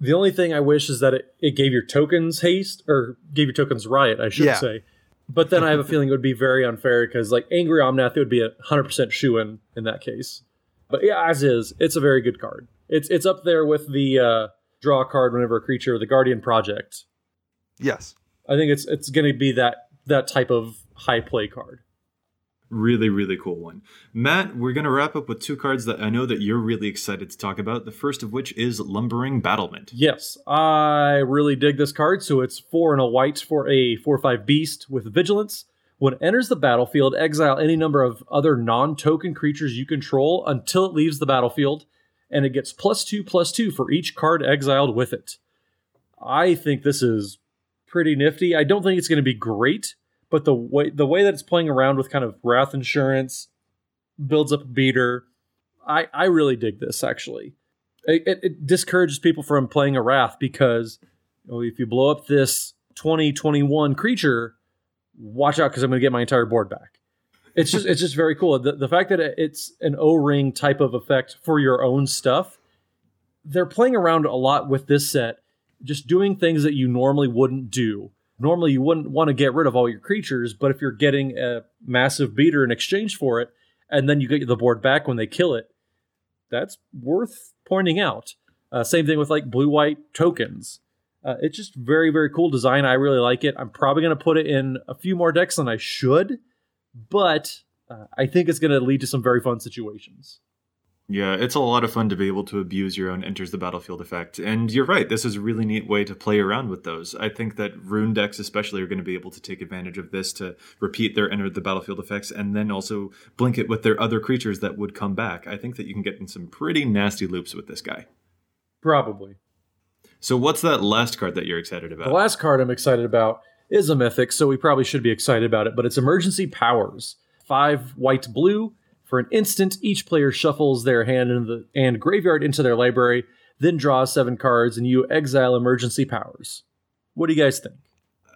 The only thing I wish is that it, it gave your tokens haste, or gave your tokens riot, I should Yeah. say. But then I have a feeling it would be very unfair because, like, Angry Omnath, it would be a 100% shoe in in that case. But yeah, as is, it's a very good card. It's it's up there with the uh, draw a card whenever a creature, the Guardian Project. Yes. I think it's it's going to be that that type of high play card. Really, really cool one. Matt, we're going to wrap up with two cards that I know that you're really excited to talk about. The first of which is Lumbering Battlement. Yes, I really dig this card. So it's four and a white for a 4 or 5 beast with vigilance. When it enters the battlefield, exile any number of other non token creatures you control until it leaves the battlefield, and it gets plus two plus two for each card exiled with it. I think this is pretty nifty. I don't think it's going to be great, but the way the way that it's playing around with kind of wrath insurance builds up a beater. I I really dig this actually. It, it, it discourages people from playing a wrath because if you blow up this 2021 creature, watch out because I'm going to get my entire board back. It's just it's just very cool. The, the fact that it's an O ring type of effect for your own stuff. They're playing around a lot with this set, just doing things that you normally wouldn't do normally you wouldn't want to get rid of all your creatures, but if you're getting a massive beater in exchange for it, and then you get the board back when they kill it, that's worth pointing out. Uh, same thing with like blue white tokens. Uh, it's just very, very cool design. I really like it. I'm probably going to put it in a few more decks than I should, but uh, I think it's going to lead to some very fun situations. Yeah, it's a lot of fun to be able to abuse your own enters the battlefield effect. And you're right, this is a really neat way to play around with those. I think that Roon decks, especially, are going to be able to take advantage of this to repeat their enter the battlefield effects and then also blink it with their other creatures that would come back. I think that you can get in some pretty nasty loops with this guy. Probably. So, what's that last card that you're excited about? The last card I'm excited about is a mythic, so we probably should be excited about it, but it's Emergency Powers. Five white blue for an instant, each player shuffles their hand into the and graveyard into their library, then draws seven cards, and you exile emergency powers. What do you guys think?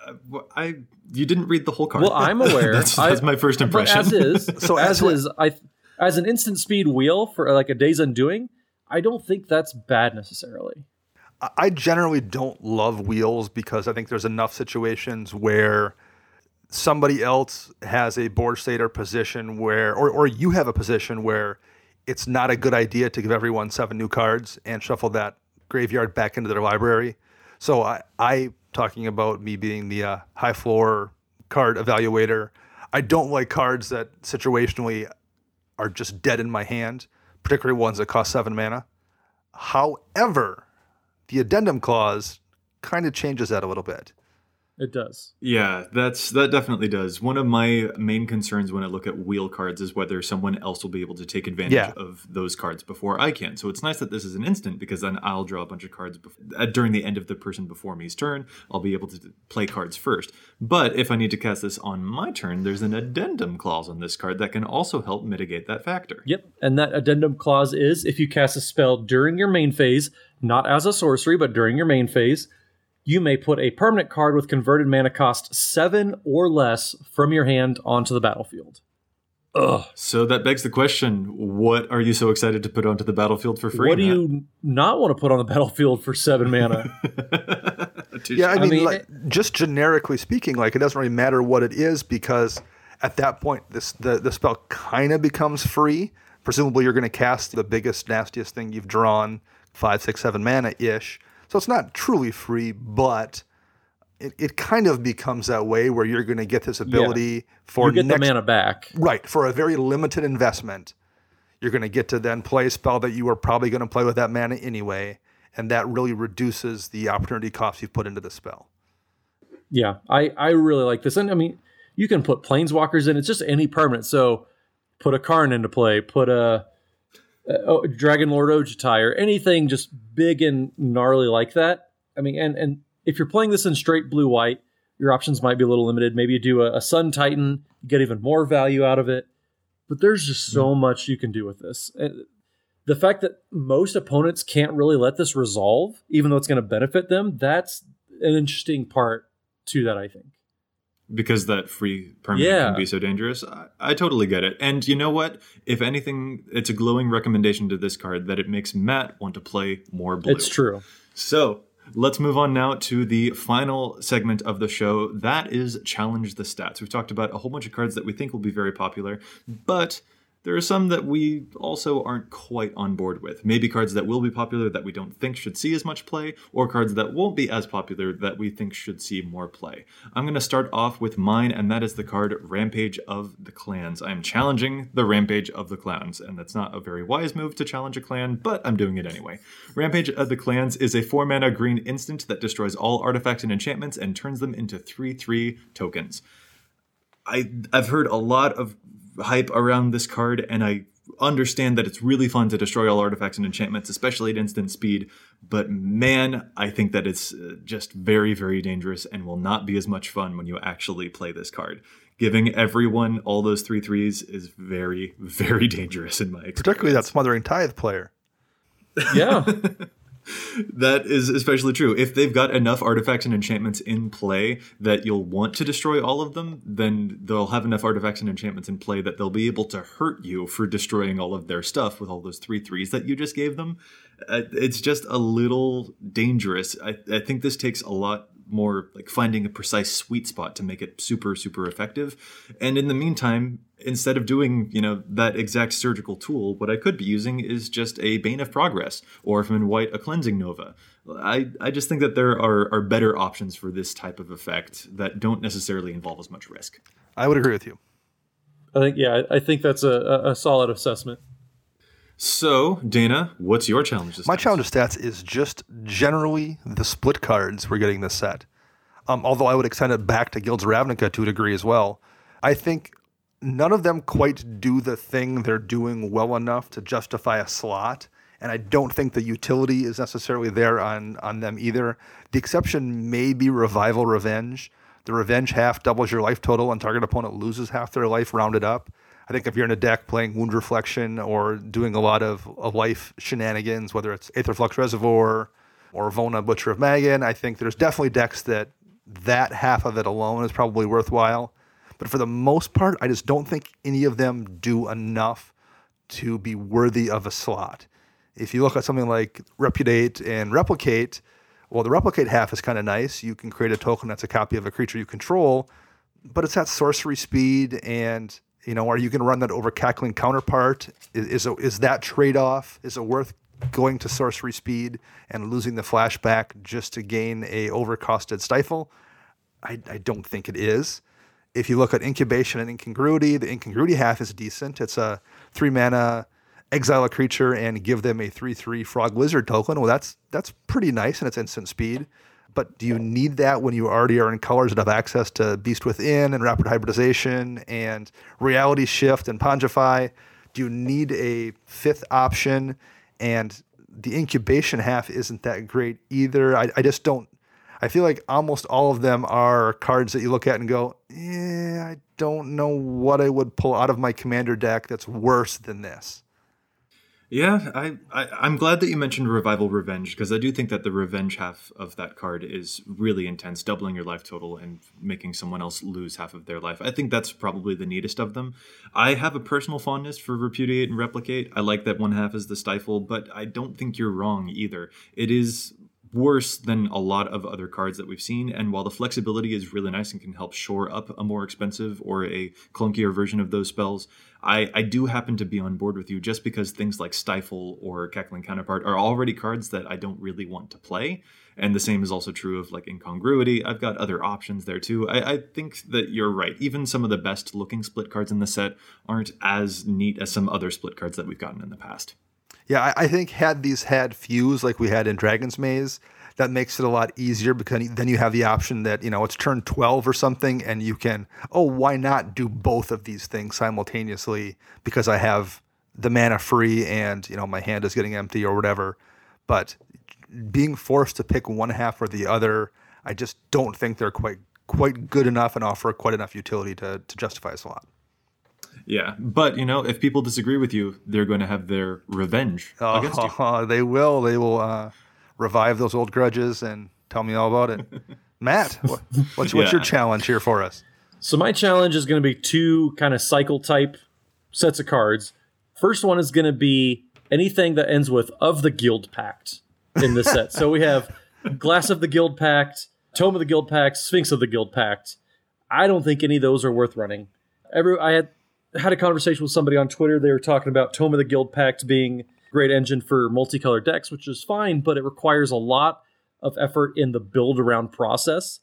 Uh, well, I you didn't read the whole card. Well, I'm aware. that's, that's my first impression. as is, so as is, I as an instant speed wheel for like a day's undoing. I don't think that's bad necessarily. I generally don't love wheels because I think there's enough situations where somebody else has a board state or position where, or, or you have a position where it's not a good idea to give everyone seven new cards and shuffle that graveyard back into their library. So I, I talking about me being the uh, high floor card evaluator. I don't like cards that situationally are just dead in my hand, particularly ones that cost seven mana. However, the addendum clause kind of changes that a little bit. It does. Yeah, that's that definitely does. One of my main concerns when I look at wheel cards is whether someone else will be able to take advantage Yeah. of those cards before I can. So it's nice that this is an instant because then I'll draw a bunch of cards bef- uh, during the end of the person before me's turn. I'll be able to play cards first. But if I need to cast this on my turn, there's an addendum clause on this card that can also help mitigate that factor. Yep. And that addendum clause is if you cast a spell during your main phase, not as a sorcery, but during your main phase, you may put a permanent card with converted mana cost seven or less from your hand onto the battlefield. Ugh. So that begs the question: What are you so excited to put onto the battlefield for free? What do Matt? you not want to put on the battlefield for seven mana? Yeah, I mean, mean, like, just generically speaking, like it doesn't really matter what it is because at that point, this the, the spell kind of becomes free. Presumably, you're going to cast the biggest, nastiest thing you've drawn, five, six, seven mana ish. So it's not truly free, but it, it kind of becomes that way where you're going to get this ability for you get next the mana back. Right, for a very limited investment. You're going to get to then play a spell that you were probably going to play with that mana anyway, and that really reduces the opportunity cost you've put into the spell. Yeah, I, I really like this. And I mean, you can put planeswalkers in. It's just any permanent. So put a Karn into play, put a, a oh, Dragon Lord Ojutai, or anything just big and gnarly like that. I mean, and and if you're playing this in straight blue white, your options might be a little limited. Maybe you do a, a Sun Titan, you get even more value out of it. But there's just so hmm. much you can do with this. And the fact that most opponents can't really let this resolve, even though it's going to benefit them, that's an interesting part to that, I think. Because that free permanent Yeah. can be so dangerous. I, I totally get it. And you know what? If anything, it's a glowing recommendation to this card that it makes Matt want to play more blue. It's true. So let's move on now to the final segment of the show. That is Challenge the Stats. We've talked about a whole bunch of cards that we think will be very popular, but there are some that we also aren't quite on board with. Maybe cards that will be popular that we don't think should see as much play, or cards that won't be as popular that we think should see more play. I'm going to start off with mine, and that is the card Rampage of the Clans. I am challenging the Rampage of the Clans, and that's not a very wise move to challenge a clan, but I'm doing it anyway. Rampage of the Clans is a 4 mana green instant that destroys all artifacts and enchantments and turns them into 3 3 tokens. I, I've heard a lot of hype around this card, and I understand that it's really fun to destroy all artifacts and enchantments, especially at instant speed. But man, I think that it's uh, just very, very dangerous and will not be as much fun when you actually play this card. Giving everyone all those three threes is very, very dangerous in my experience. Particularly that Smothering Tithe player. Yeah. that is especially true. If they've got enough artifacts and enchantments in play that you'll want to destroy all of them, then they'll have enough artifacts and enchantments in play that they'll be able to hurt you for destroying all of their stuff with all those three threes that you just gave them. Uh, it's just a little dangerous. I, I think this takes a lot more like finding a precise sweet spot to make it super super effective and in the meantime instead of doing you know that exact surgical tool what i could be using is just a bane of progress or if i'm in white a cleansing nova i i just think that there are are better options for this type of effect that don't necessarily involve as much risk I would agree with you. I think yeah, I I think that's a, a- a solid assessment. So dana what's your challenge My challenge of stats is just generally the split cards we're getting this set. Um, although I would extend it back to Guilds of Ravnica to a degree as well. I think none of them quite do the thing they're doing well enough to justify a slot. And I don't think the utility is necessarily there on, on them either. The exception may be Revival Revenge. The Revenge half doubles your life total and target opponent loses half their life rounded up. I think if you're in a deck playing Wound Reflection or doing a lot of, of life shenanigans, whether it's Aetherflux Reservoir or Vona Butcher of Magan, I think there's definitely decks that that half of it alone is probably worthwhile. But for the most part, I just don't think any of them do enough to be worthy of a slot. If you look at something like Repudiate and Replicate, well, the Replicate half is kind of nice. You can create a token that's a copy of a creature you control, but it's at sorcery speed and you know are you going to run that over cackling counterpart? Is is, a, is that trade-off is it worth going to sorcery speed and losing the flashback just to gain a overcosted stifle? I, I don't think it is. If you look at incubation and incongruity the incongruity half is decent. It's a three mana exile a creature and give them a 3-3 frog lizard token. Well that's that's pretty nice and it's instant speed but do you need that when you already are in colors that have access to Beast Within and Rapid Hybridization and Reality Shift and Pongify? Do you need a fifth option? And the incubation half isn't that great either. I, I just don't. I feel like almost all of them are cards that you look at and go, yeah, I don't know what I would pull out of my commander deck that's worse than this. Yeah, I, I I'm glad that you mentioned Revival Revenge because I do think that the revenge half of that card is really intense, doubling your life total and making someone else lose half of their life. I think that's probably the neatest of them. I have a personal fondness for Repudiate and Replicate. I like that one half is the stifle, but I don't think you're wrong either. It is worse than a lot of other cards that we've seen. And while the flexibility is really nice and can help shore up a more expensive or a clunkier version of those spells, I, I do happen to be on board with you just because things like Stifle or Cackling Counterpart are already cards that I don't really want to play. And the same is also true of like incongruity. I've got other options there too. I, I think that you're right. Even some of the best looking split cards in the set aren't as neat as some other split cards that we've gotten in the past. Yeah, I, I think had these had fuse like we had in Dragon's Maze, that makes it a lot easier because then you have the option that you know it's turn 12 or something and you can oh why not do both of these things simultaneously because i have the mana free and you know my hand is getting empty or whatever. But being forced to pick one half or the other i just don't think they're quite quite good enough and offer quite enough utility to, to justify a slot Yeah, but you know, if people disagree with you, they're going to have their revenge against you. Oh, they will they will uh, revive those old grudges and tell me all about it matt what, what's, what's your challenge here for us So my challenge is going to be two kind of cycle type sets of cards. First one is going to be anything that ends with of the Guild Pact in this set. So we have Glass of the Guild Pact, Tome of the Guild Pact, Sphinx of the Guild Pact. I don't think any of those are worth running. Every I had had a conversation with somebody on Twitter. They were talking about Tome of the Guild Pact being great engine for multicolored decks, which is fine, but it requires a lot of effort in the build around process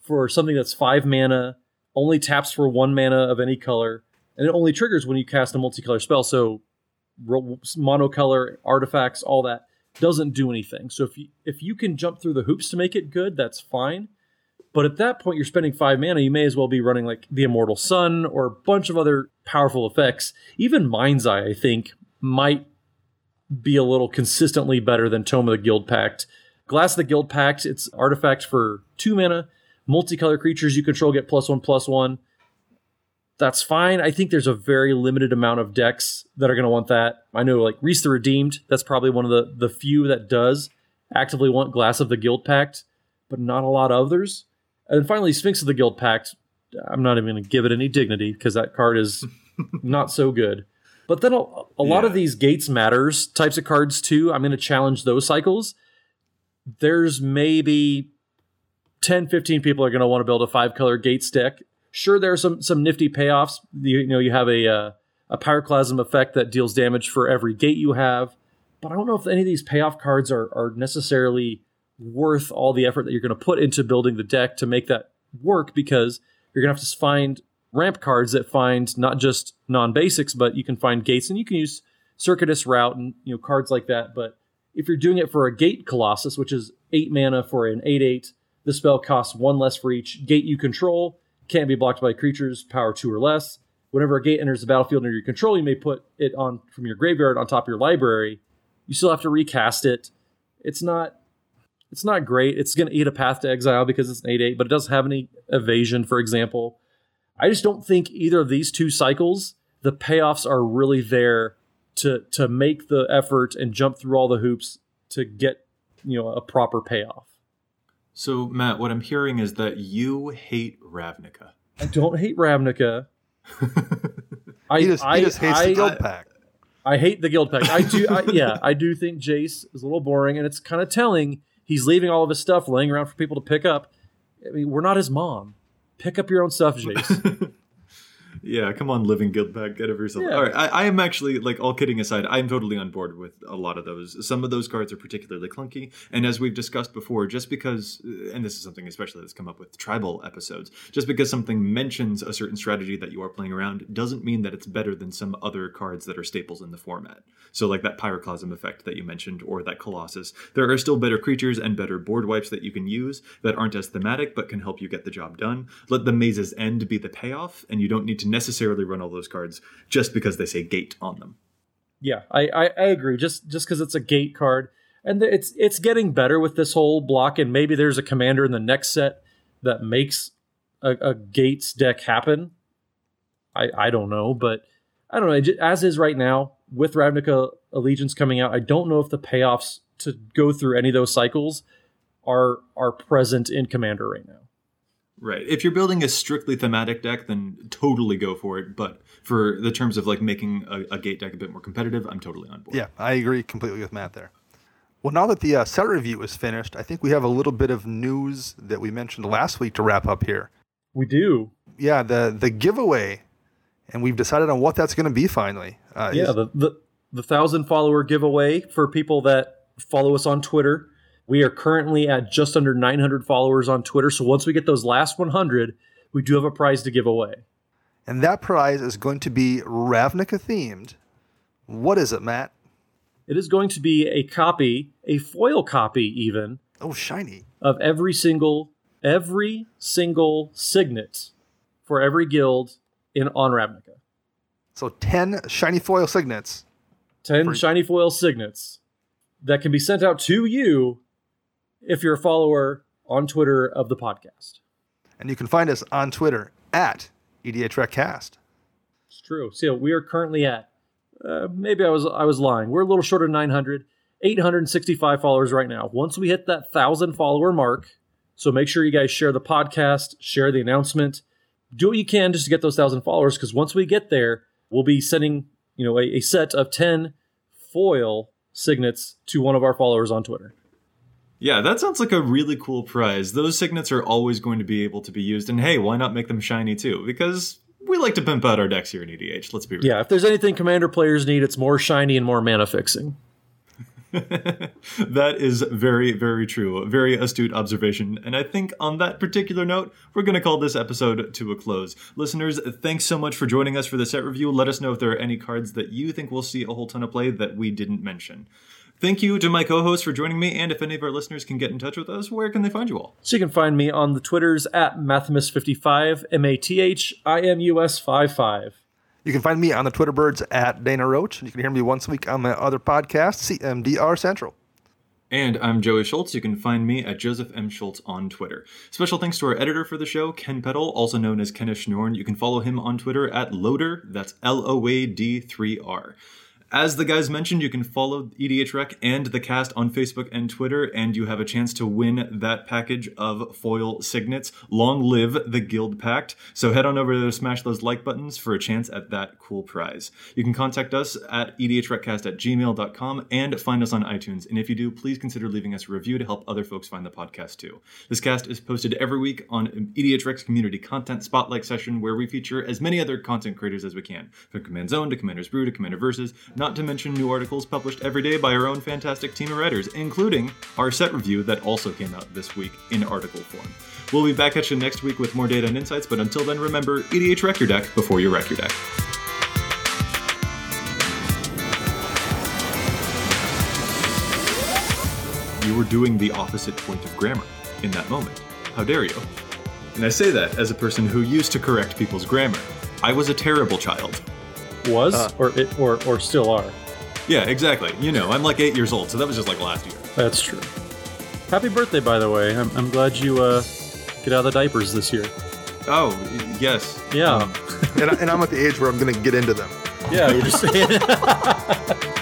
for something that's five mana, only taps for one mana of any color, and it only triggers when you cast a multicolor spell. So monocolor artifacts, all that doesn't do anything. So if you if you can jump through the hoops to make it good, that's fine. But at that point, you're spending five mana. You may as well be running like the Immortal Sun or a bunch of other powerful effects. Even Mind's Eye, I think, might be a little consistently better than Tome of the Guild Pact. Glass of the Guild Pact, it's artifact for two mana. Multicolor creatures you control get plus one, plus one. That's fine. I think there's a very limited amount of decks that are going to want that. I know, like Rhys the Redeemed, that's probably one of the, the few that does actively want Glass of the Guild Pact, but not a lot of others. And then finally, Sphinx of the Guild Pact. I'm not even going to give it any dignity because that card is not so good. But then a, a lot of these Gates Matters types of cards too. I'm going to challenge those cycles. There's maybe 10, 15 people are going to want to build a five color Gates deck. Sure, there are some some nifty payoffs. You, you know, you have a uh, a Pyroclasm effect that deals damage for every gate you have. But I don't know if any of these payoff cards are, are necessarily worth all the effort that you're going to put into building the deck to make that work because you're going to have to find ramp cards that find not just non-basics but you can find gates and you can use circuitous route and you know cards like that. But if you're doing it for a gate colossus which is 8 mana for an 8-8 the spell costs one less for each gate you control can't be blocked by creatures power 2 or less. Whenever a gate enters the battlefield under your control you may put it on from your graveyard on top of your library. You still have to recast it. It's not it's not great. It's going to eat a path to exile because it's an 8 8, but it doesn't have any evasion, for example. I just don't think either of these two cycles, the payoffs are really there to to make the effort and jump through all the hoops to get you know a proper payoff. So, Matt, what I'm hearing is that you hate Ravnica. I don't hate Ravnica. I, He just, I, he just hates I, the Guild Pact. I hate the guild pact. I do. I, yeah, I do think Jace is a little boring, and it's kind of telling. He's leaving all of his stuff laying around for people to pick up. I mean, we're not his mom. Pick up your own stuff, Jace. Yeah, come on, living guild pack, get over yourself. Yeah. All right, I, I am actually like all kidding aside, I am totally on board with a lot of those. Some of those cards are particularly clunky, and as we've discussed before, just because, and this is something especially that's come up with tribal episodes, just because something mentions a certain strategy that you are playing around doesn't mean that it's better than some other cards that are staples in the format. So, like that Pyroclasm effect that you mentioned, or that Colossus, there are still better creatures and better board wipes that you can use that aren't as thematic but can help you get the job done. Let the maze's end be the payoff, and you don't need to necessarily run all those cards just because they say gate on them. yeah, I, I, I agree. Just just because it's a gate card, and it's it's getting better with this whole block, and maybe there's a commander in the next set that makes a, a gates deck happen. I I don't know, but I don't know. As is right now with Ravnica Allegiance coming out, I don't know if the payoffs to go through any of those cycles are are present in Commander right now. Right. If you're building a strictly thematic deck, then totally go for it. But for the terms of like making a, a gate deck a bit more competitive, I'm totally on board. Yeah, I agree completely with Matt there. Well, now that the uh, set review is finished, I think we have a little bit of news that we mentioned last week to wrap up here. We do. Yeah, the the giveaway, and we've decided on what that's going to be finally. Uh, yeah, is- the, the the thousand follower giveaway for people that follow us on Twitter. We are currently at just under 900 followers on Twitter. So once we get those last 100, we do have a prize to give away. and that prize is going to be Ravnica themed. What is it, Matt? It is going to be a copy, a foil copy even, Oh, shiny. of every single every single signet for every guild in on Ravnica. So ten shiny foil signets. 10 For- shiny foil signets that can be sent out to you if you're a follower on Twitter of the podcast. And you can find us on Twitter at E EDHRECast. It's true. So we are currently at uh, maybe I was I was lying. We're a little short of 900, 865 followers right now. Once we hit that thousand follower mark, so make sure you guys share the podcast, share the announcement, do what you can just to get those thousand followers. Because once we get there, we'll be sending you know a, a set of 10 foil signets to one of our followers on Twitter. Yeah, that sounds like a really cool prize. Those signets are always going to be able to be used, and hey, why not make them shiny too? Because we like to pimp out our decks here in EDH. Let's be real. Yeah, if there's anything commander players need, it's more shiny and more mana fixing. that is very, very true. A very astute observation. And I think on that particular note, we're going to call this episode to a close. Listeners, thanks so much for joining us for the set review. Let us know if there are any cards that you think we'll see a whole ton of play that we didn't mention. Thank you to my co hosts for joining me. And if any of our listeners can get in touch with us, where can they find you all? So you can find me on the Twitters at Mathimus55, M A T H I M U S 55. You can find me on the Twitter birds at Dana Roach, and you can hear me once a week on my other podcast, CMDR Central. And I'm Joey Schultz. You can find me at Joseph M. Schultz on Twitter. Special thanks to our editor for the show, Ken Peddle, also known as Kenneth Schnorn. You can follow him on Twitter at Loader, that's L O A D 3 R. As the guys mentioned, you can follow EDHREC and the cast on Facebook and Twitter, and you have a chance to win that package of foil signets. Long live the Guild Pact. So head on over there smash those like buttons for a chance at that cool prize. You can contact us at edhrecast at gmail.com and find us on iTunes. And if you do, please consider leaving us a review to help other folks find the podcast too. This cast is posted every week on EDHREC's community content spotlight session, where we feature as many other content creators as we can, from Command Zone to Commander's Brew to Commander Versus not to mention new articles published every day by our own fantastic team of writers, including our set review that also came out this week in article form. We'll be back at you next week with more data and insights, but until then, remember EDHREC Your Deck before you wreck your deck. You were doing the opposite point of grammar in that moment. How dare you? And I say that as a person who used to correct people's grammar. I was a terrible child. Was or it or or still are. Yeah, exactly. You know, I'm like eight years old, so that was just like last year. That's true. Happy birthday, by the way. I'm, I'm glad you uh, get out of the diapers this year. Oh, yes. Yeah. Um, and, I, and I'm at the age where I'm going to get into them. yeah, you're just saying.